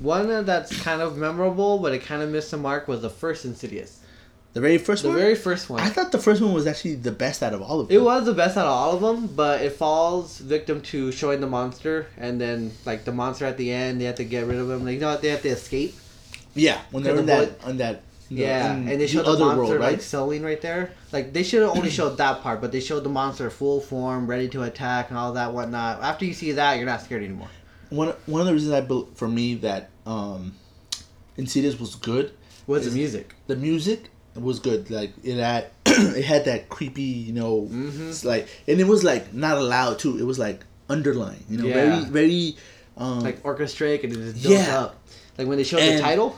One uh, that's kind of memorable, but it kind of missed the mark was the first Insidious. The very first The one. The very first one. I thought the first one was actually the best out of all of them. It was the best out of all of them, but it falls victim to showing the monster, and then like the monster at the end, they have to get rid of him. Like, you know what? They have to escape. Yeah, when they're the in that on that. you know, Yeah, and they showed the, other monster world, like right? sewing right there. Like they should have only showed that part, but they showed the monster full form, ready to attack, and all that whatnot. After you see that, you're not scared anymore. one one of the reasons I bel for me that um, Insidious was good was the music? the music was good. Like it had it had that creepy, you know, Mhm. it's like and it was like not allowed too. It was like underlying, you know, Yeah. very very um Like orchestrate and it just Yeah. up. Like when they showed And- the title.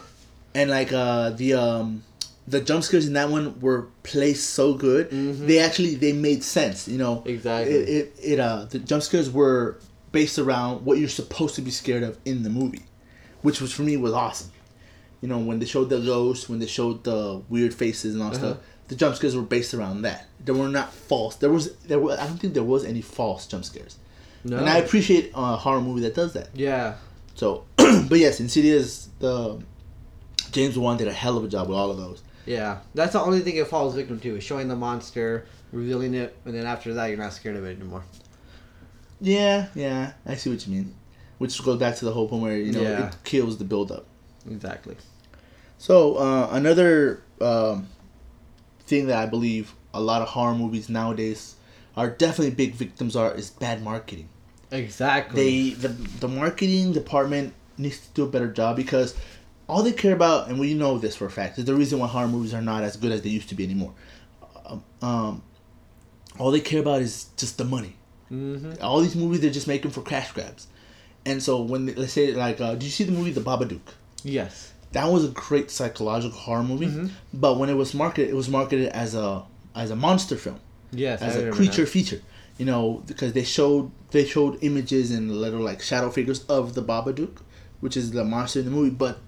and like uh the um the jump scares in that one were placed so good. Mhm. They actually they made sense, you know. Exactly. It, it it uh the jump scares were based around what you're supposed to be scared of in the movie, which was for me was awesome. You know, when they showed the ghosts, when they showed the weird faces and all Uh-huh. stuff, the jump scares were based around that. They were not false. There was there were I don't think there was any false jump scares. No. And I appreciate a horror movie that does that. yeah. So, but yes, Insidious, the James Wan did a hell of a job with all of those. Yeah. That's the only thing it falls victim to is showing the monster, revealing it, and then after that you're not scared of it anymore. Yeah, yeah, I see what you mean. Which goes back to the whole point where you know Yeah. it kills the build up. Exactly. So uh, another um, thing that I believe a lot of horror movies nowadays are definitely big victims are is bad marketing. Exactly. They the the marketing department needs to do a better job because all they care about, and we know this for a fact, is the reason why horror movies are not as good as they used to be anymore. Um, um, all they care about is just the money. hmm All these movies they're just making for cash grabs, and so when they, let's say like, uh, did you see the movie The Babadook? Yes. That was a great psychological horror movie, Mhm. but when it was marketed, it was marketed as a as a monster film Yes. As a creature that. feature. You know, because they showed they showed images and little like shadow figures of the Babadook, which is the monster in the movie, but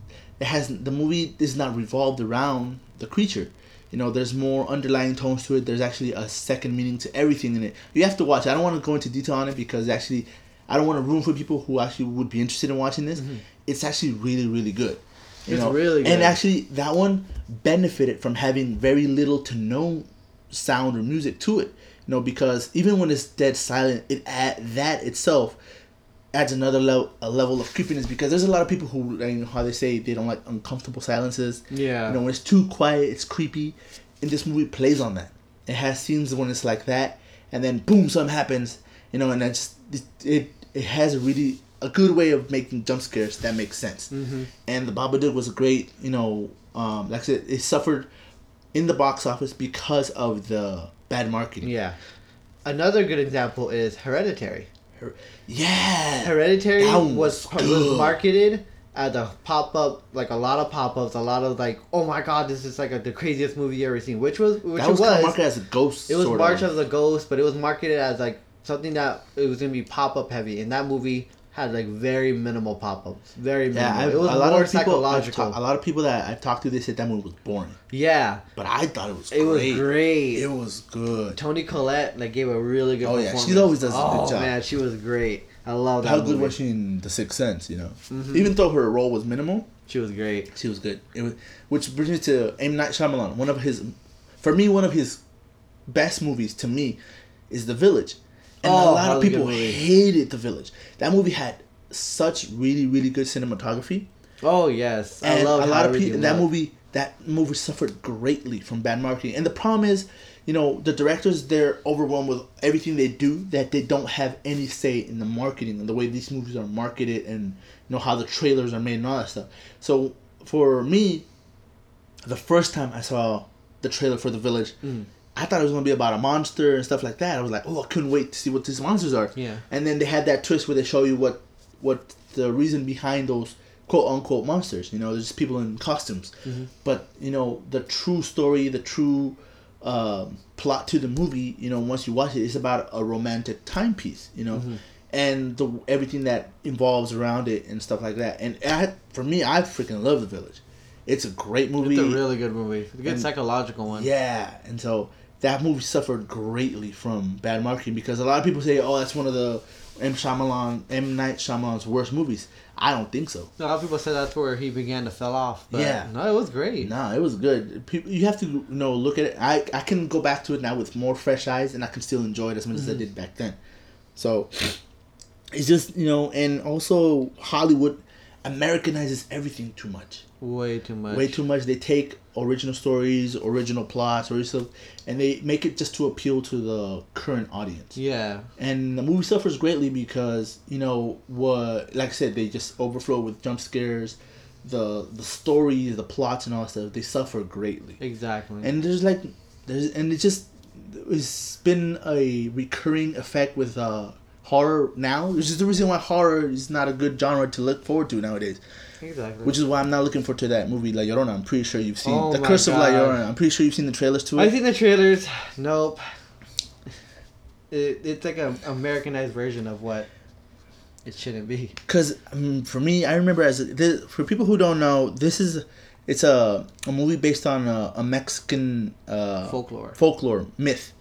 it has the movie is not revolved around the creature. You know, there's more underlying tones to it. There's actually a second meaning to everything in it. You have to watch. I don't want to go into detail on it because actually, I don't want to ruin for people who actually would be interested in watching this. It's actually really, really good. You It's know? really And actually, that one benefited from having very little to no sound or music to it. You know, because even when it's dead silent, it add, that itself adds another level a level of creepiness because there's a lot of people who you know how they say they don't like uncomfortable silences. Yeah. You know, when it's too quiet, it's creepy. And this movie plays on that. It has scenes when it's like that, and then boom, something happens. You know, and that's. It, it has a really a good way of making jump scares that makes sense. Mhm. And the Babadook was a great. You know, um, like I said, it suffered in the box office because of the bad marketing. Yeah. Another good example is Hereditary. Yeah. Hereditary was was marketed as a pop up, like a lot of pop ups, a lot of like, oh my god, this is like a, the craziest movie you ever seen. Which was which that was, it kind of was. marketed as a ghost. It was March of the Ghost, but it was marketed as like something that it was gonna be pop up heavy, and that movie had like very minimal pop ups, very minimal. Yeah, I've, it was a lot more of people. Psychological. ta- a lot of people that I've talked to, they said that movie was boring, yeah, but I thought it was. it was great. great. It was good. Toni Collette like gave a really good. Oh, yeah, she always does a good oh, job. man, she was great. I love that How good was she in The Sixth Sense? You know, Mhm. even though her role was minimal, She was great. she was good. It was, which brings me to M Night Shyamalan. One of his, for me, one of his best movies to me is The Village, and Oh, a lot of was a good people hated The Village. That movie had such really really good cinematography, Oh yes, I love a lot of people. That movie, that movie suffered greatly from bad marketing, and the problem is. You know the directors they're overwhelmed with everything they do that they don't have any say in the marketing and the way these movies are marketed and you know how the trailers are made and all that stuff. So for me, the first time I saw the trailer for The Village, Mm. I thought it was gonna be about a monster and stuff like that. I was like, oh, I couldn't wait to see what these monsters are. Yeah. And then they had that twist where they show you what what the reason behind those quote unquote monsters. You know, there's just people in costumes. Mm-hmm. But you know, the true story, the true um, plot to the movie, you know, once you watch it, it's about a romantic timepiece. You know. Mm-hmm. And the everything that involves around it and stuff like that, and I, for me, I freaking love The Village. It's a great movie. It's a really good movie. It's a good And- psychological one. Yeah, and so that movie suffered greatly from bad marketing because a lot of people say, "Oh, that's one of the M. Shyamalan, M. Night Shyamalan's worst movies." I don't think so. A lot of people said that's where he began to fell off. But Yeah. no, it was great. Nah, it was good. People, you have to you know look at it. I I can go back to it now with more fresh eyes, and I can still enjoy it as much as I mm-hmm. did back then. So it's just you know, and also Hollywood Americanizes everything too much. Way too much. way too much. They take original stories, original plots, or stuff, and they make it just to appeal to the current audience. Yeah. And the movie suffers greatly because you know what, like I said, they just overflow with jump scares, the the stories, the plots, and all that stuff. They suffer greatly, Exactly. and there's like there's and it just it's been a recurring effect with uh horror now, which is the reason why horror is not a good genre to look forward to nowadays. exactly. Which is why I'm not looking forward to that movie La Llorona. I'm pretty sure you've seen Oh The Curse of La God. Llorona. I'm pretty sure you've seen the trailers to it. I've seen the trailers. Nope. It, it's like an Americanized version of what It shouldn't be. Because um, for me, I remember as a, this, for people who don't know, this is it's a, a movie based on a, a Mexican uh, Folklore. folklore myth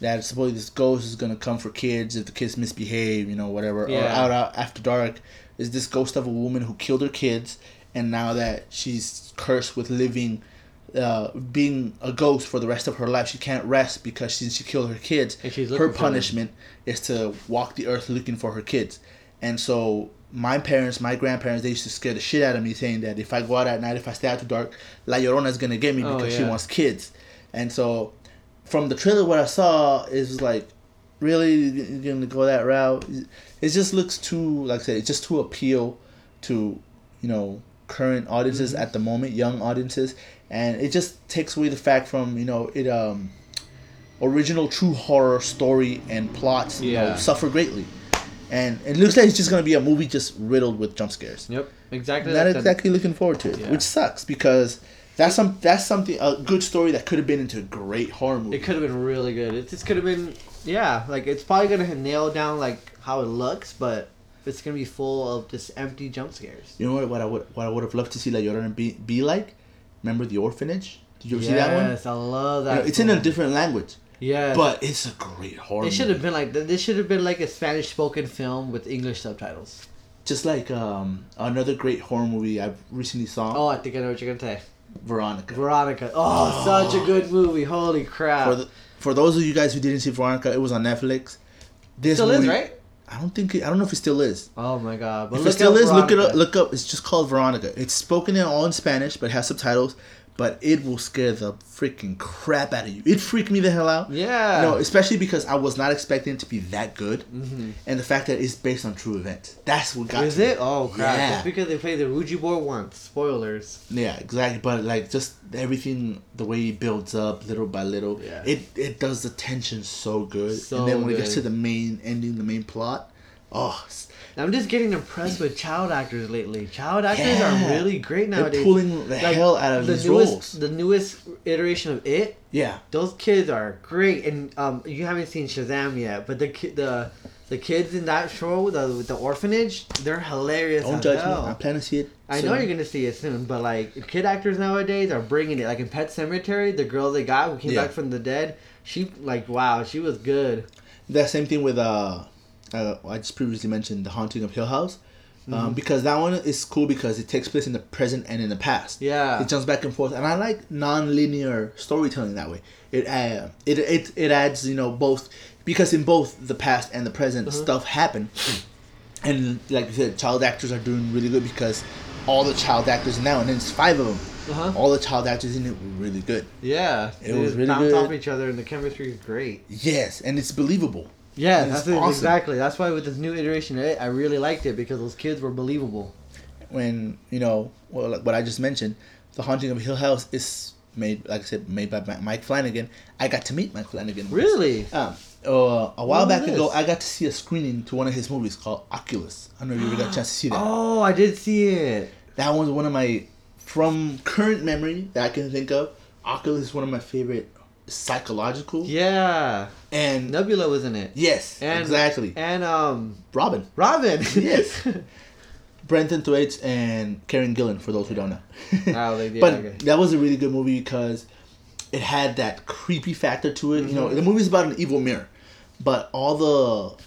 that supposedly this ghost is gonna come for kids if the kids misbehave, you know, whatever, or out, out after dark. Is this ghost of a woman who killed her kids, and now that she's cursed with living, uh, being a ghost for the rest of her life, she can't rest because since she killed her kids, And she's her them. punishment is to walk the earth looking for her kids. And so my parents, my grandparents, they used to scare the shit out of me saying that if I go out at night, if I stay out too dark, La Llorona is gonna get me Oh, because she wants kids. And so from the trailer, what I saw is like, really you're gonna go that route? It just looks too, like I said, it's just too appeal to, you know, current audiences Mm-hmm. at the moment, young audiences, and it just takes away the fact from you know it um original true horror story and plots you know, suffer greatly. And it looks like it's just gonna be a movie just riddled with jump scares. Yep. Exactly. Not exactly looking forward to it, Yeah. which sucks because that's some that's something a good story that could have been into a great horror movie. It could have been really good. It just could have been, yeah. Like it's probably gonna nail down like how it looks, but it's gonna be full of just empty jump scares. You know what? What I would what I would have loved to see La Llorona be be like. Remember the orphanage? Did you ever see that one? Yes, I love You that. know, it's in a different language, Yeah, but it's a great horror. it should have been like this. Should have been like a Spanish spoken film with English subtitles. just like um another great horror movie I've recently saw. Oh, I think I know what you're gonna say. Veronica. Veronica. Oh, such a good movie. Holy crap! For the, for those of you guys who didn't see Veronica, it was on Netflix. This Still is right. I don't think it, I don't know if it still is. Oh my god! But if it still is, look it up. Look up. It's just called Veronica. It's spoken in all in Spanish, but has subtitles. But it will scare the freaking crap out of you. It freaked me the hell out. Yeah. You know, especially because I was not expecting it to be that good, Mhm. and the fact that it's based on true events. That's what got. Is me. it? Oh crap! Yeah. Just because they played the Ouija board once. Spoilers. Yeah, exactly. But like just everything, the way he builds up little by little, Yeah. it it does the tension so good. So and then when it gets to the main ending, the main plot, oh, I'm just getting impressed with child actors lately. Child actors Yeah. are really great nowadays. they're pulling the hell out of the these newest, roles. The newest iteration of it, Yeah, those kids are great. And um, you haven't seen Shazam yet, but the ki- the the kids in that show, the the orphanage, they're hilarious. don't judge hell. me. I plan to see it. I know you're gonna see it soon, but like kid actors nowadays are bringing it. Like in Pet Sematary, the girl they got who came Yeah. back from the dead, she like wow, she was good. That same thing with uh, uh, I just previously mentioned the Haunting of Hill House. Mm-hmm. Um, because that one is cool because it takes place in the present and in the past. Yeah. it jumps back and forth, and I like non-linear storytelling that way. It uh, it it it adds you know both because in both the past and the present Uh-huh. stuff happen, and like you said, child actors are doing really good because all the child actors now and then it's five of them. Uh-huh. All the child actors in it were really good. Yeah, It was really bounce good. off each other, and the chemistry is great. Yes, and it's believable. Yeah, that's awesome. exactly. That's why with this new iteration of it, I really liked it because those kids were believable. when you know well, like what I just mentioned, the Haunting of Hill House is made, like I said, made by Mike Flanagan. I got to meet Mike Flanagan. Really? Um, uh, a while What back ago. I got to see a screening to one of his movies called Oculus. I don't know if you ever got a chance to see that. Oh, I did see it. That one's one of my, from current memory that I can think of, Oculus is one of my favorite psychological. Yeah, And Nebula was in it. yes, And, exactly. And um, Robin, Robin. Yes. Brenton Thwaites and Karen Gillan, for those who don't know. Oh, they did, But okay. that was a really good movie because it had that creepy factor to it. You know, Mm-hmm. the movie's about an evil mirror, but all the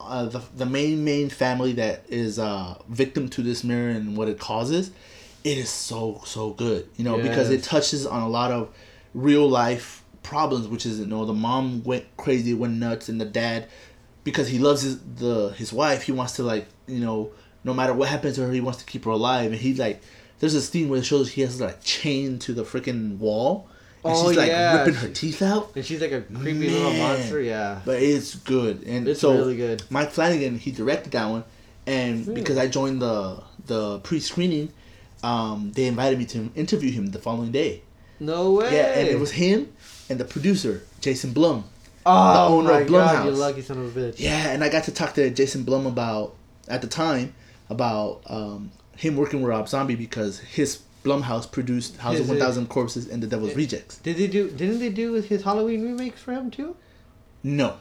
uh, the, the main main family that is uh, victim to this mirror and what it causes, it is so so good. You know, because it touches on a lot of real life problems, which is you know the mom went crazy, went nuts, and the dad because he loves his the his wife, he wants to like you know no matter what happens to her, he wants to keep her alive, and he like there's a scene where it shows he has like chained to the freaking wall, and Oh, she's like yeah. ripping her teeth out. and she's like a creepy little monster. Yeah. But it's good, and It's so really good. Mike Flanagan he directed that one, and Really? because I joined the the pre screening, um, they invited me to interview him the following day. No way. Yeah, and it was him and the producer Jason Blum. oh the owner my of god, you Blumhouse. lucky son of a bitch. Yeah, and I got to talk to Jason Blum about at the time about um, him working with Rob Zombie because his Blumhouse produced House of Is One Thousand Corpses and The Devil's Yeah. Rejects. Did they do? Didn't they do his Halloween remakes for him too? No,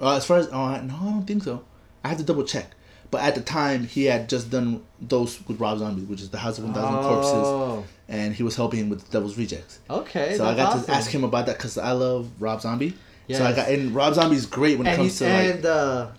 uh, as far as oh, no, I don't think so. I have to double check. But at the time, he had just done those with Rob Zombie, which is the House of One Thousand Corpses, Oh, and he was helping him with Devil's Rejects. okay. so I got awesome. to ask him about that because I love Rob Zombie. So I got and Rob Zombie's great when it comes to like and the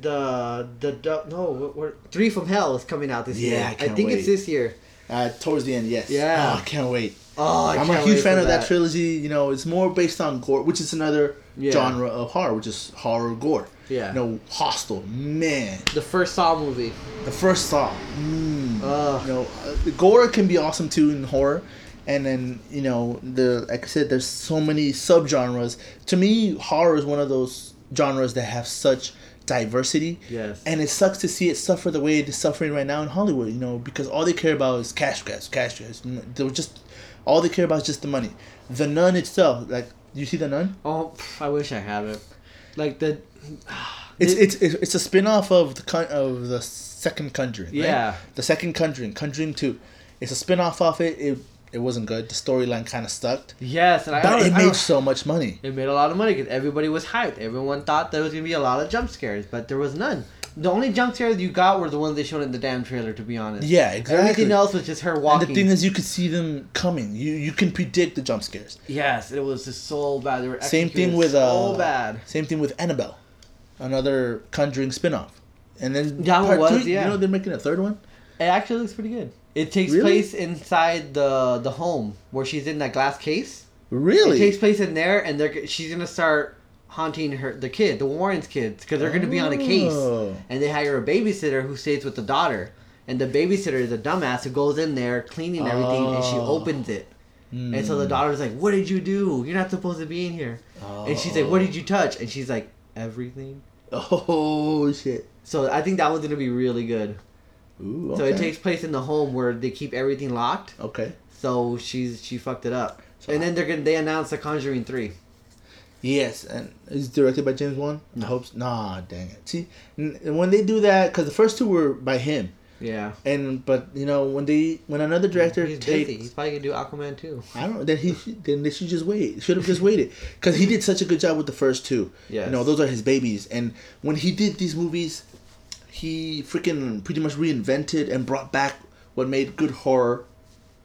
the the du- no what, three from hell is coming out this Yeah, year. I can't think wait. it's this year. uh, towards the end. Yes. Yeah. Oh, I can't wait. Oh, I I'm a huge fan of that. trilogy. You know, it's more based on gore, which is another Yeah. genre of horror, which is horror gore. Yeah. You know, Hostel, man. The first Saw movie. The first Saw. Mm. Ugh. You know, uh, gore can be awesome too in horror, and then you know the like I said, there's so many subgenres. To me, horror is one of those genres that have such diversity. Yes. And it sucks to see it suffer the way it is suffering right now in Hollywood. You know, because all they care about is cash grabs, cash grabs. They were just all they care about is just the money. The Nun itself, like you see the Nun. Oh, pff, I wish I had it. Like the. It's it's it's it's a spin off of the con- of the second Conjuring. right? Yeah. The second Conjuring, Conjuring Two. It's a spin off of it. It it wasn't good. The storyline kind of stuck, Yes, and I. but I, it I made so much money. It made a lot of money because everybody was hyped. Everyone thought there was gonna be a lot of jump scares, but there was none. The only jump scares you got were the ones they showed in the damn trailer. To be honest. Yeah, exactly. Everything else was just her And walking. the thing is, you could see them coming. You you can predict the jump scares. yes, it was just so bad. They were Same thing with uh, so bad. Same thing with Annabelle, another Conjuring spin-off. And then That part was, three, yeah. You know they're making a third one. It actually looks pretty good. It takes Really? place inside the the home where she's in that glass case. Really? It takes place in there, and they're she's gonna start haunting her the kid, the Warrens kids, because they're gonna be on a case, Oh. and they hire a babysitter who stays with the daughter, and the babysitter is a dumbass who goes in there cleaning everything, and she Oh. opens it. And so the hmm. daughter's like, "What did you do? You're not supposed to be in here." And she's like, Oh. "What did you touch?" And she's like, "Everything." Oh shit. So I think that one's gonna be really good. Ooh, So it takes place in the home where they keep everything locked. Okay. So she's she fucked it up. So and then they're gonna they announced the Conjuring three. Yes, and it's directed by James Wan. I hope. Nah, dang it. See, n- when they do that, because the first two were by him, Yeah. and but you know when they when another director He's takes, busy. He's probably gonna do Aquaman too. I don't know. Then he then they should just wait. Should have just waited because he did such a good job with the first two. Yeah. You know those are his babies, and when he did these movies, he freaking pretty much reinvented and brought back what made good horror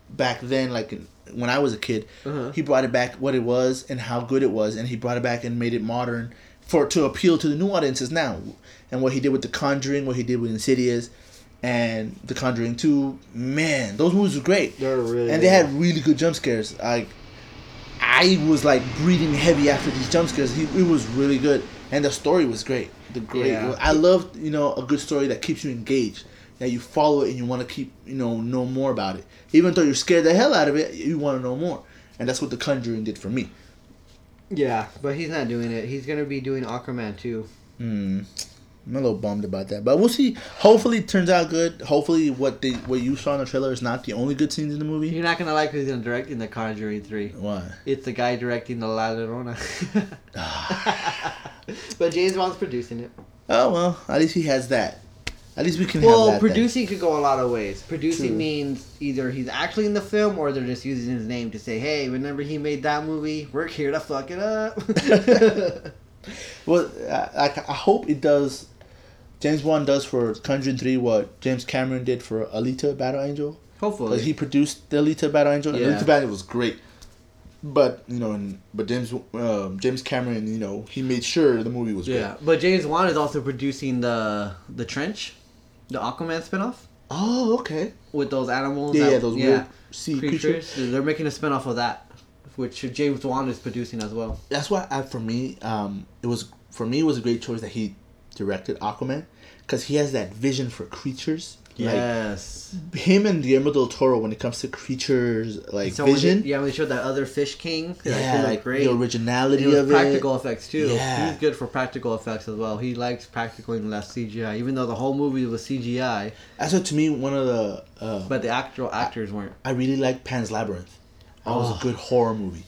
back then. Like when I was a kid, Uh-huh. he brought it back what it was and how good it was, and he brought it back and made it modern for to appeal to the new audiences now. And what he did with The Conjuring, what he did with Insidious. And The Conjuring 2, man, those movies were great They're really and they had really good jump scares. Like I was like breathing heavy after these jump scares. He, it was really good, and the story was great. The great. Yeah. I loved you know a good story that keeps you engaged. That you follow it and you want to keep you know know more about it. Even though you're scared the hell out of it, you want to know more. And that's what The Conjuring did for me. Yeah, but he's not doing it. He's gonna be doing Aquaman too. Hmm. I'm a little bummed about that, but we'll see. Hopefully, it turns out good. Hopefully, what they what you saw in the trailer is not the only good scenes in the movie. You're not gonna like who's gonna direct in the Conjuring three. Why? It's the guy directing the La Llorona. but James Wan's producing it. Oh well, at least he has that. At least we can have Well, that. then. producing could go a lot of ways. Producing True. means either he's actually in the film or they're just using his name to say, "Hey, remember he made that movie? We're here to fuck it up." Well, I, I hope it does. James Wan does for Conjuring Three what James Cameron did for Alita Battle Angel. Hopefully, he produced the Alita Battle Angel. Yeah. Alita Battle Angel was great, but you know, and, but James um, James Cameron, you know, he made sure the movie was yeah. great. But James Wan is also producing the the Trench, the Aquaman spinoff Oh, okay. with those animals. Yeah, that- yeah, those weird sea creatures. creatures. They're making a spinoff of that, which James Wan is producing as well. That's why, I, for me, um, it was for me it was a great choice that he directed Aquaman, because he has that vision for creatures. Like, Yes. him and Guillermo del Toro when it comes to creatures like So when vision. they- yeah, when they showed that other fish king. yeah, like great. the And originality it of practical it. effects too. Yeah. He's good for practical effects as well. He likes practical and less CGI, even though the whole movie was CGI, That's what to me one of the. Uh, but the actual actors weren't. I really like Pan's Labyrinth. That was Oh. a good horror movie.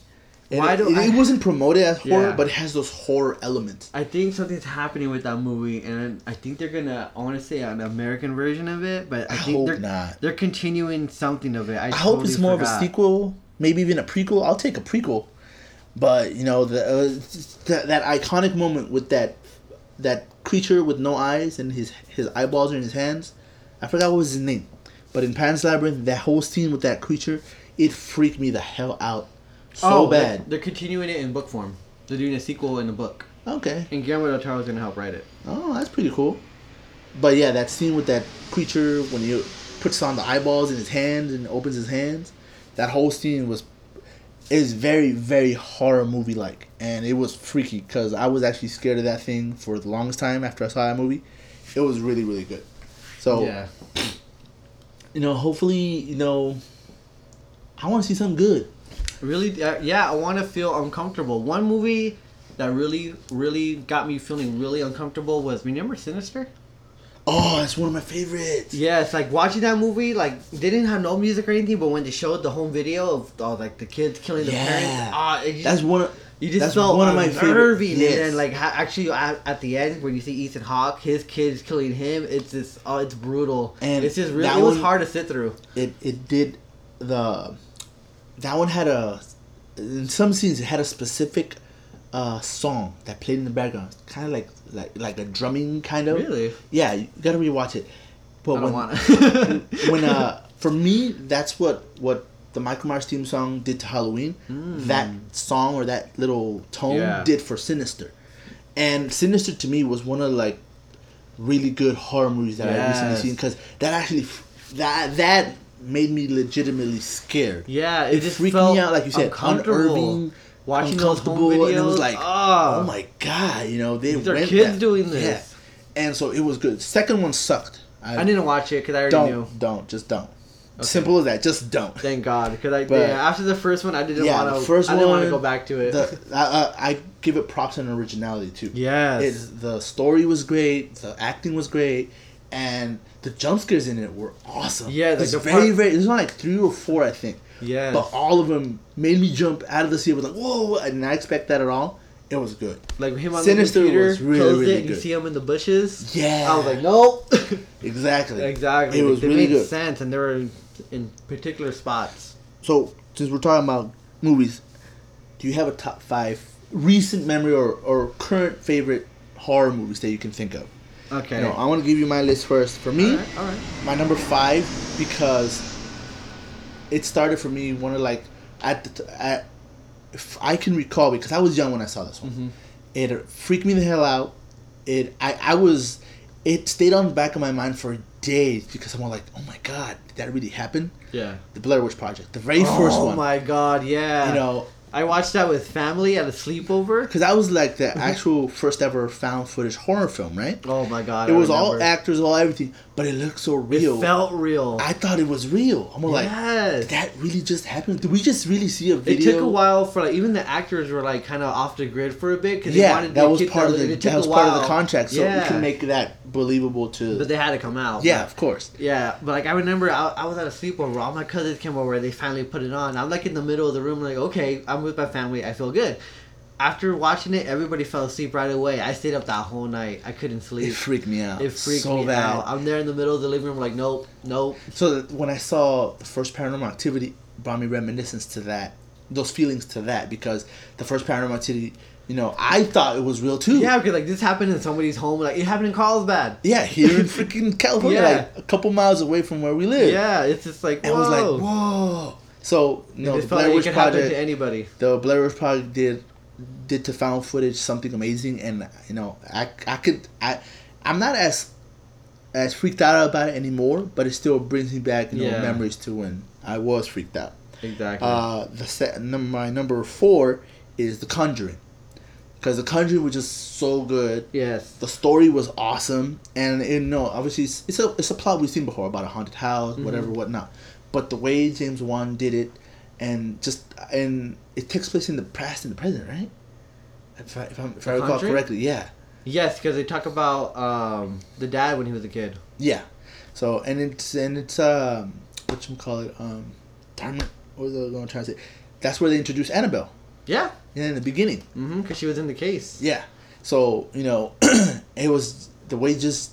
And Why it, do it, I- it wasn't promoted as horror, Yeah. but it has those horror elements. I think something's happening with that movie, and I think they're gonna. I want to say an American version of it, but I, I think hope they're not. they're continuing something of it. I, I hope totally it's more of a sequel, maybe even a prequel. I'll take a prequel, but you know the uh, that, that iconic moment with that that creature with no eyes and his his eyeballs are in his hands. I forgot what was his name, but in Pan's Labyrinth, that whole scene with that creature, it freaked me the hell out, so oh, bad. They're, continuing it in book form. They're doing a sequel in the book, Okay, and Guillermo del Toro is gonna help write it. oh that's pretty cool. But yeah, that scene with that creature when he puts on the eyeballs in his hands and opens his hands, that whole scene was is very very horror movie like, and it was freaky because I was actually scared of that thing for the longest time after I saw that movie. It was really really good. So yeah. you know, hopefully, you know, I want to see something good. Really, uh, yeah, I want to feel uncomfortable. One movie that really, really got me feeling really uncomfortable was remember Sinister? Oh, that's one of my favorites. Yeah, it's like watching that movie. Like they didn't have no music or anything, but when they showed the home video of all like the kids killing the Yeah. parents, ah, That's one. Of, you just that's felt one of my favorite- yes. And then like ha- actually at, at the end when you see Ethan Hawke, his kids killing him, it's just oh, it's brutal. And it's just really it was one- hard to sit through. it it did the that one had a in some scenes it had a specific uh song that played in the background. Kind of like like like a drumming kind of. Really? yeah you gotta rewatch it. But I don't when when uh for me that's what what the Michael Myers theme song did to Halloween. That song or that little tone Mm. Yeah. did for Sinister. And Sinister to me was one of like really good horror movies that I recently seen because that actually that that made me legitimately scared. yeah, it, It just freaked felt me out, like you said, uncomfortable. unnerving, Watching those home uncomfortable, videos, and it was like, ah. oh my god, you know they went kids that- doing this. and so it was good. Second one sucked. I, I didn't watch it because I already don't knew. don't just don't. Simple as that. Just don't. Thank God, because I But- yeah, after the first one, I didn't Yeah, want to. first I didn't want to go back to it. The, I, I, I give it props and originality too. yes, It, the story was great. The acting was great, and the jump scares in it were awesome. Yeah, like it's the very part- very. There's only like three or four, I think. Yeah. But all of them made me jump out of the seat. Was like, whoa! I did not expect that at all. It was good. like him on Sinister the computer, was really, really it, and you see him in the bushes. Yeah. I was like, nope. Exactly. exactly. It was they really made good. sense, and they were in particular spots. So since we're talking about movies, do you have a top five recent memory or, or current favorite horror movies that you can think of? Okay. You know, I want to give you my list first. For me, all right, all right. my number five because it started for me one of like at the t- at if I can recall because I was young when I saw this one. Mm-hmm. It freaked me the hell out. It I I was it stayed on the back of my mind for days because I'm all like, oh my god, did that really happen? Yeah. The Blair Witch Project, the very first oh one. my God! Yeah. You know, I watched that with family at a sleepover. because that was like the actual first ever found footage horror film, right? Oh my God! It I was all actors, all everything, but it looked so real. It felt real. I thought it was real. I'm like, yes. that really just happened? Did we just really see a video? It took a while for like even the actors were like kind of off the grid for a bit because Yeah, they wanted that to was part of the that was part of the contract, so yeah. we can make that believable too. But they had to come out. yeah, but- of course. yeah. But like I remember, I, I was at a sleepover. All my cousins came over. They finally put it on. I'm like in the middle of the room, like okay, I'm with my family. I feel good. After watching it, everybody fell asleep right away. I stayed up that whole night. I couldn't sleep. It freaked me out. It freaked so me bad. out. I'm there in the middle of the living room, like nope, nope. So when I saw the first Paranormal Activity, brought me reminiscence to that, those feelings to that because the first Paranormal Activity, you know, I thought it was real too. Yeah, because like this happened in somebody's home. Like it happened in Carlsbad. Yeah, here in freaking California, Yeah. like a couple miles away from where we live. Yeah, it's just like And I was like, whoa. whoa. So, you know, it the Blair Witch Project, to anybody. the Blair Witch Project did did to found footage something amazing, and you know, I I could I I'm not as as freaked out about it anymore, but it still brings me back, you know, Yeah. memories to when I was freaked out. Exactly. Uh, the set number my number four is The Conjuring, because The Conjuring was just so good. yes. The story was awesome, and you know, obviously, it's, it's a it's a plot we've seen before about a haunted house, whatever, whatnot. But the way James Wan did it, and just and it takes place in the past and the present, right? If I if, I'm, if I recall Conjuring? correctly, yeah, Yes, because they talk about um, the dad when he was a kid. yeah. So and it's and it's um what you call it um darn it what was I going to try to say? That's where they introduced Annabelle. Yeah. Yeah, in the beginning. Mm-hmm. Because she was in the case. Yeah. So you know, it was the way just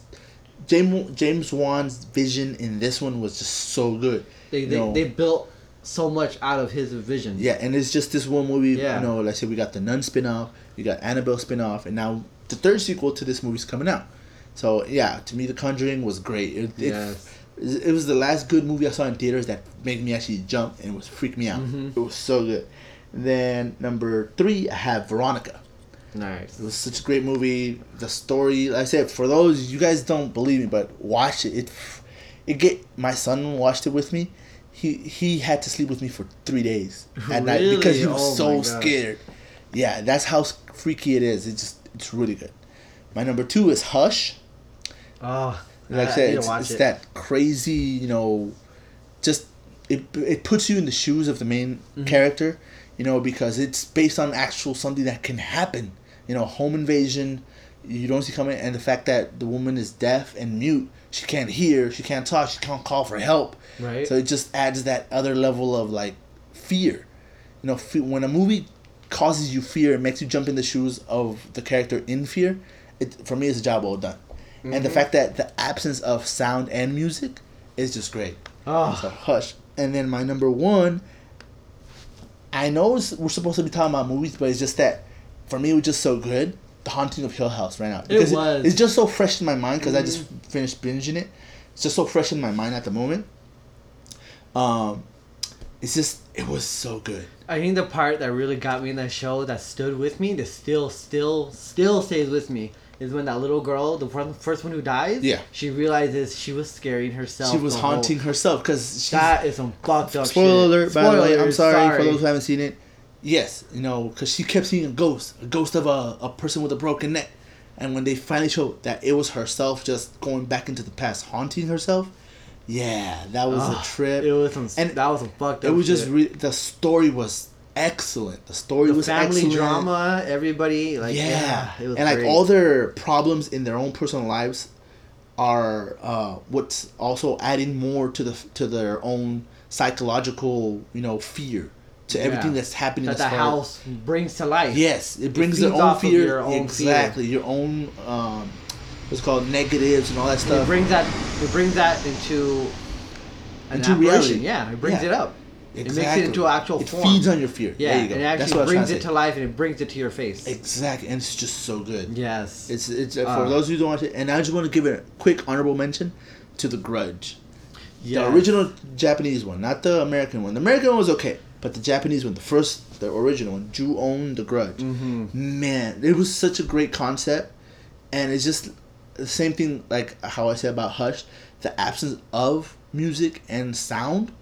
James James Wan's vision in this one was just so good. They they, they built so much out of his vision. yeah, and it's just this one movie. Yeah. You know, let's say we got the Nun spin off, we got Annabelle spin off, and now the third sequel to this movie's coming out. So yeah, to me, The Conjuring was great. It, it, Yes. it was the last good movie I saw in theaters that made me actually jump and was freak me out. Mhm. It was so good. then number three, I have Veronica. Nice. It was such a great movie. The story, like I said, for those you guys don't believe me, but watch it. It, it get my son watched it with me. He he had to sleep with me for three days at night because he was Oh so scared. Yeah, that's how freaky it is. It just it's really good. My number two is Hush. Oh, Like I I said, it's, it's it. that crazy, you know, just it it puts you in the shoes of the main Mm-hmm. character, you know, because it's based on actual something that can happen. You know, home invasion, you don't see coming, and the fact that the woman is deaf and mute, she can't hear, she can't talk, she can't call for help. Right. So it just adds that other level of like fear. You know, fe- when a movie causes you fear and makes you jump in the shoes of the character in fear, it for me it's a job well done. And the Mm-hmm. fact that the absence of sound and music is just great. Oh. So hush. And then my number one, I know we're supposed to be talking about movies, but it's just that for me it was just so good. The Haunting of Hill House right now. Because was. it's just so fresh in my mind because I just Mhm. finished binging it. It's just so fresh in my mind at the moment. Um, it's just it was so good. I think the part that really got me in that show that stood with me, that still, still, still stays with me, is when that little girl, the first one who dies, Yeah. she realizes she was scaring herself. She was the whole- haunting herself because That is some fucked up Spoiler alert, by the way. I'm Spoilers, sorry, for those who haven't seen it. Yes, you know, because she kept seeing a ghost, a ghost of a, a person with a broken neck. And when they finally showed that it was herself just going back into the past, haunting herself, yeah, that was Ah, a trip. It was some, And that was some fucked up. it was just, re- the story was excellent. The story the was family excellent. drama. Everybody like yeah, yeah, it was and like all their problems in their own personal lives are uh, what's also adding more to the to their own psychological you know fear to Yeah. everything that's happening that the house brings to life. yes it brings their own fear your own exactly your own um, what's called negatives and all that And stuff it brings that it brings that into Into reality. Yeah, it brings Yeah. it up. It makes it into actual it form. feeds on your fear yeah, there you go and it actually brings trying it to to life and it brings it to your face. exactly and it's just so good Yes. It's it's uh, Uh. for those who don't watch it, and I just want to give it a quick honorable mention to The Grudge, Yes. the original Japanese one, not the American one. The American one was okay, but the Japanese one, the first, the original one, Ju-On The Grudge. Mhm. Man, it was such a great concept, and it's just the same thing like how I said about Hush, the absence of music and sound,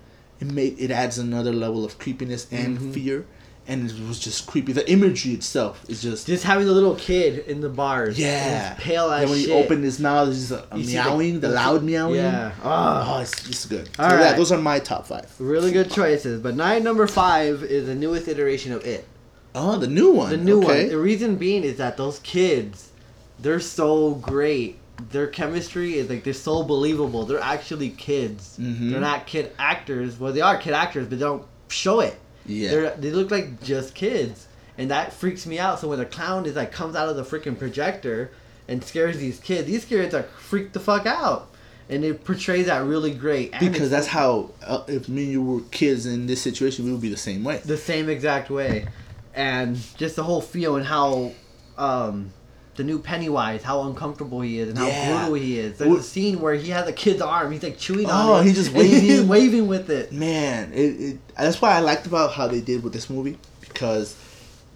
it made it adds another level of creepiness and Mhm. fear, and it was just creepy. The imagery itself is just Just having the little kid in the bars. yeah. and he's pale as And when shit. you open his mouth, it's just a, a meowing, the, loud meowing. Yeah. Oh, Ah. it's, it's good. All so yeah, those are my top five. Really good choices. But nine number five is the newest iteration of it. Oh, the new one. The new okay. one. The reason being is that those kids, they're so great. Their chemistry is like they're so believable. They're actually kids. Mhm. They're not kid actors. Well, they are kid actors, but they don't show it. Yeah. They're, they look like just kids, and that freaks me out. So when the clown is like comes out of the freaking projector and scares these kids, these kids are freaked the fuck out, and it portrays that really great. Because that's how uh, if me and you were kids in this situation, we would be the same way. the same exact way, and just the whole feel and how um, the new Pennywise, how uncomfortable he is and how Yeah. brutal he is. There's a scene where he has a kid's arm. He's like chewing on it. Oh, it. he just and he's waving. waving with it. Man, it, it that's why I liked about how they did with this movie because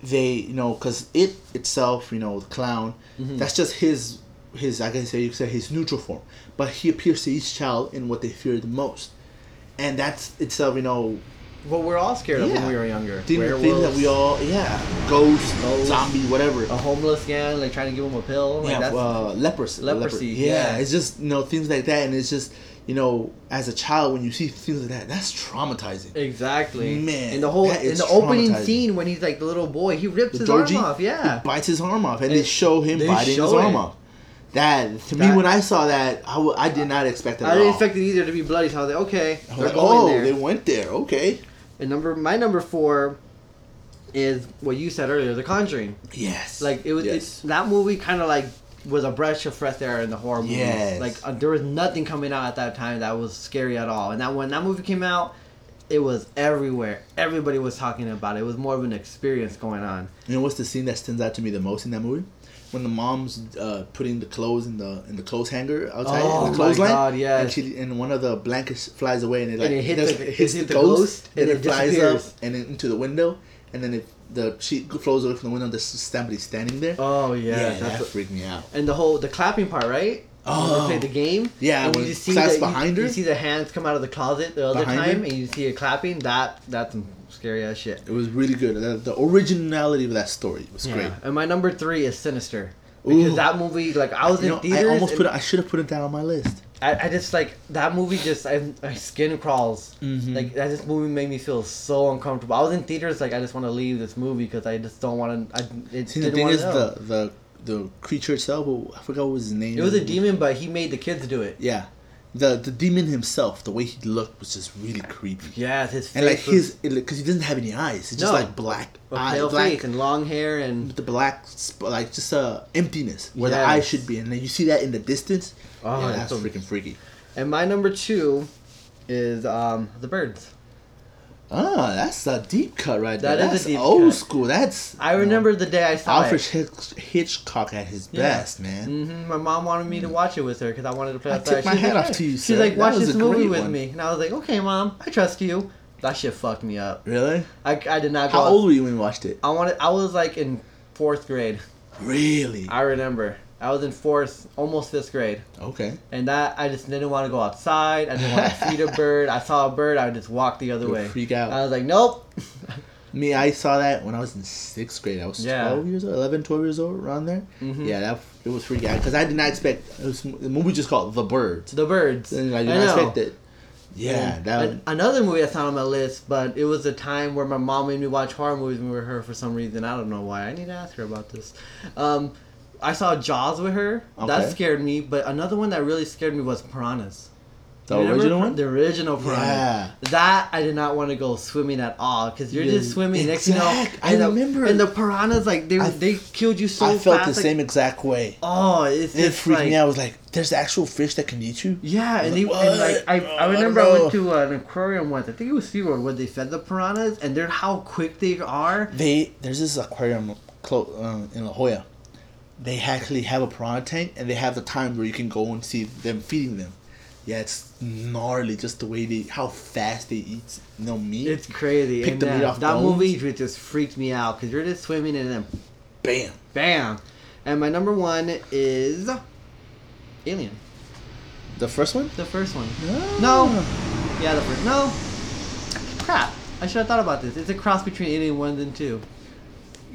they you know because it itself you know the clown Mhm. that's just his his I guess you could say his neutral form, but he appears to each child in what they fear the most, and that's itself you know What we're all scared of when we were younger. thing, thing that we all yeah ghost, Ghost. zombie whatever a homeless guy like trying to give him a pill. Like yeah that's, uh, leprosy Leprosy, yeah. yeah. it's just you know things like that and it's just you know as a child when you see things like that that's traumatizing Exactly. Man, in the whole that in the opening scene when he's like the little boy, he rips The his Georgie, arm off. Yeah. he bites his arm off, and, And they show him they biting show his arm it. off. That to me, when I saw that, I, w- I did not expect it. I at didn't all. expect it either to be bloody. So I was like, okay, they're like, going oh, there. they went there. Okay. And number my number four is what you said earlier, The Conjuring. Yes. Like it was Yes. it, that movie kind of like was a breath of fresh air in the horror movies. Yes. Like uh, there was nothing coming out at that time that was scary at all. And that when that movie came out, it was everywhere. Everybody was talking about it. It was more of an experience going on. you know what's the scene that stands out to me the most in that movie? When the mom's uh, putting the clothes in the in the clothes hanger outside Oh in the my clothesline, God, yes. and she and one of the blankets flies away and it like it hits the- hits hits the, the ghost, and, and it it flies up and then into the window and then if the sheet flows away from the window, there's somebody standing there. Oh yeah, yeah, that's that what- freaked me out. and the whole the clapping part, right? When Oh. they play the game. Yeah, and when you see the, behind you, her. You see the hands come out of the closet the other Behind time, her? and you see it clapping. That that's scary shit. It was really good. The, the originality of that story was great. And my number three is Sinister. Because Ooh. that movie, like I was You in know, theaters. I almost put it. I should have put it down on my list. I, I just like that movie. Just I, my skin crawls. Mhm. Like that. This movie made me feel so uncomfortable. I was in theaters. Like I just want to leave this movie because I just don't want to. I it See, the thing is, know. the the the creature itself. I forgot what his name. it was a demon, but he made the kids do it. Yeah, the the demon himself, the way he looked was just really creepy. Yeah, his face And like was his, because he doesn't have any eyes. It's just No. like black, eye, pale black, face and long hair and the black, like just a emptiness where the eyes should be, and then you see that in the distance. Oh, yeah, that's a- freaking freaky. and my number two is um the birds. Ah, that's a deep cut right there. That is a deep old cut. school. That's I remember the day I saw Alfred it. Hitch- Hitchcock at his Yeah. best, man. hmm My mom wanted me to watch it with her because I wanted to play I outside. tip my hat like, off to you, She's sir. like, watch this movie with one. me, and I was like, okay, mom, I trust you. That shit fucked me up. Really? I, I did not go. How old were you when you watched it? I wanted. I was like in fourth grade. Really? I remember. I was in fourth, almost fifth grade, Okay. and that I just didn't want to go outside. I didn't want to feed a bird. I saw a bird, I would just walk the other way. freak out. I was like, nope. Me, I saw that when I was in sixth grade. I was Yeah. 12 years old, 11, 12 years old, around there. Mhm. Yeah, that it was freaking out because I did not expect. It was the movie just called The Birds. the birds. And I did I not know. expect it. Yeah, that. An- another movie that's not on my list, but it was a time where my mom made me watch horror movies with her for some reason. I don't know why. I need to ask her about this. Um, I saw Jaws with her. That scared me. But another one that really scared me was Piranhas. the You original one. The original Piranha. Yeah. That I did not want to go swimming at all because you're Yeah, just swimming next, you know. I the- remember. And the piranhas like they I- they killed you so fast. I felt fast. the like, same exact way. Oh, it's It freaked like, me out. I was like, "There's actual fish that can eat you." Yeah, and, I they, and like, like I, "What? I Oh, I remember don't I went to uh, an aquarium once. I think it was SeaWorld where they fed the piranhas, and they're how quick they are. They there's this aquarium close uh, in La Jolla. They actually have a piranha tank, and they have the time where you can go and see them feeding them. Yeah, it's gnarly just the way they how fast they eat you know meat. It's crazy. Pick and the uh, meat off that bones. movie just freaked me out because you're just swimming and then Bam. bam. And my number one is Alien, The first one? the first one. No. No. Yeah, the first. No. Crap. I should have thought about this. It's a cross between Alien one and two.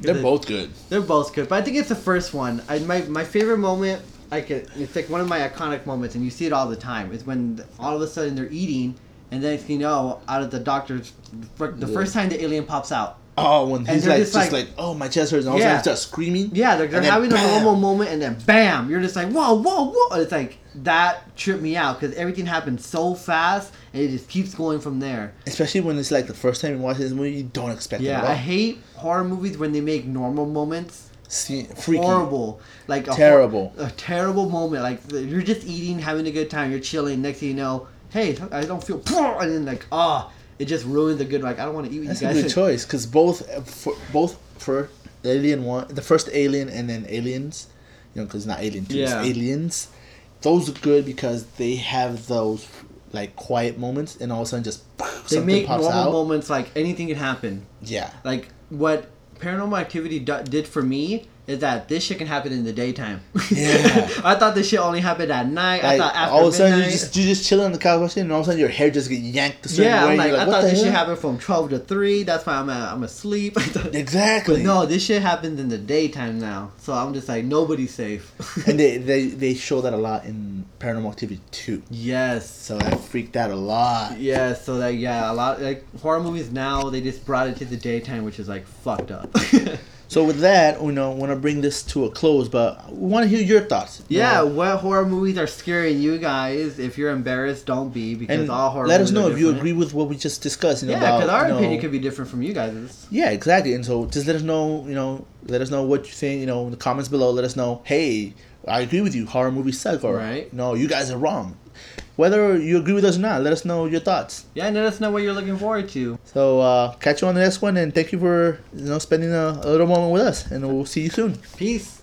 They're it- both good. They're both good, but I think it's the first one. I, my my favorite moment, I could, it's like one of my iconic moments, and you see it all the time. Is when all of a sudden they're eating, and then you know, out of the doctor's, the Yeah. first time the alien pops out. Oh, when he's like just like- like, oh my chest hurts, and all of a Yeah. starts screaming. Yeah, they're, they're having a normal moment, and then bam, you're just like, whoa, whoa, whoa! It's like that tripped me out because everything happened so fast, and it just keeps going from there. Especially when it's like the first time you watch this movie, you don't expect it Yeah, I hate horror movies when they make normal moments See, freaky. horrible, like a hor- Terrible. a terrible moment. Like you're just eating, having a good time, you're chilling. Next thing you know, hey, I don't feel, and then like, ah, it just ruined the good. Like I don't want to eat with That's you a guys. good choice because both for, both for Alien one, the first Alien and then Aliens, you know, because not Alien two, Yeah. it's Aliens. Those are good because they have those like quiet moments, and all of a sudden just They make pops normal out. moments like anything can happen. Yeah, Like what Paranormal Activity did for me is that this shit can happen in the daytime. Yeah. I thought this shit only happened at night. I thought after all of a sudden you just you just chilling on the couch and all of a sudden your hair just get yanked a certain yeah, way. I'm like, You're I thought this shit happened from twelve to three. That's why I'm uh, I'm asleep. Exactly. no, this shit happens in the daytime now. So I'm just like nobody's safe. and they, they they show that a lot in Paranormal Activity two. yes. So that freaked out a lot. Yeah, so that yeah, a lot like horror movies now they just brought it to the daytime, which is like fucked up. So with that, you know, want to bring this to a close, but we want to hear your thoughts. you yeah, know. what horror movies are scaring you guys? If you're embarrassed, don't be because and all horror. let us know if you agree with what we just discussed. You know, Yeah, because our you know- opinion could be different from you guys. Yeah, exactly. And so just let us know. You know, let us know what you think. You know, in the comments below. Let us know. Hey, I agree with you. Horror movies suck, or Right. no, you guys are wrong. Whether you agree with us or not, let us know your thoughts. Yeah, and let us know what you're looking forward to. So uh, catch you on the next one, and thank you for you know spending a, a little moment with us, and we'll see you soon. Peace.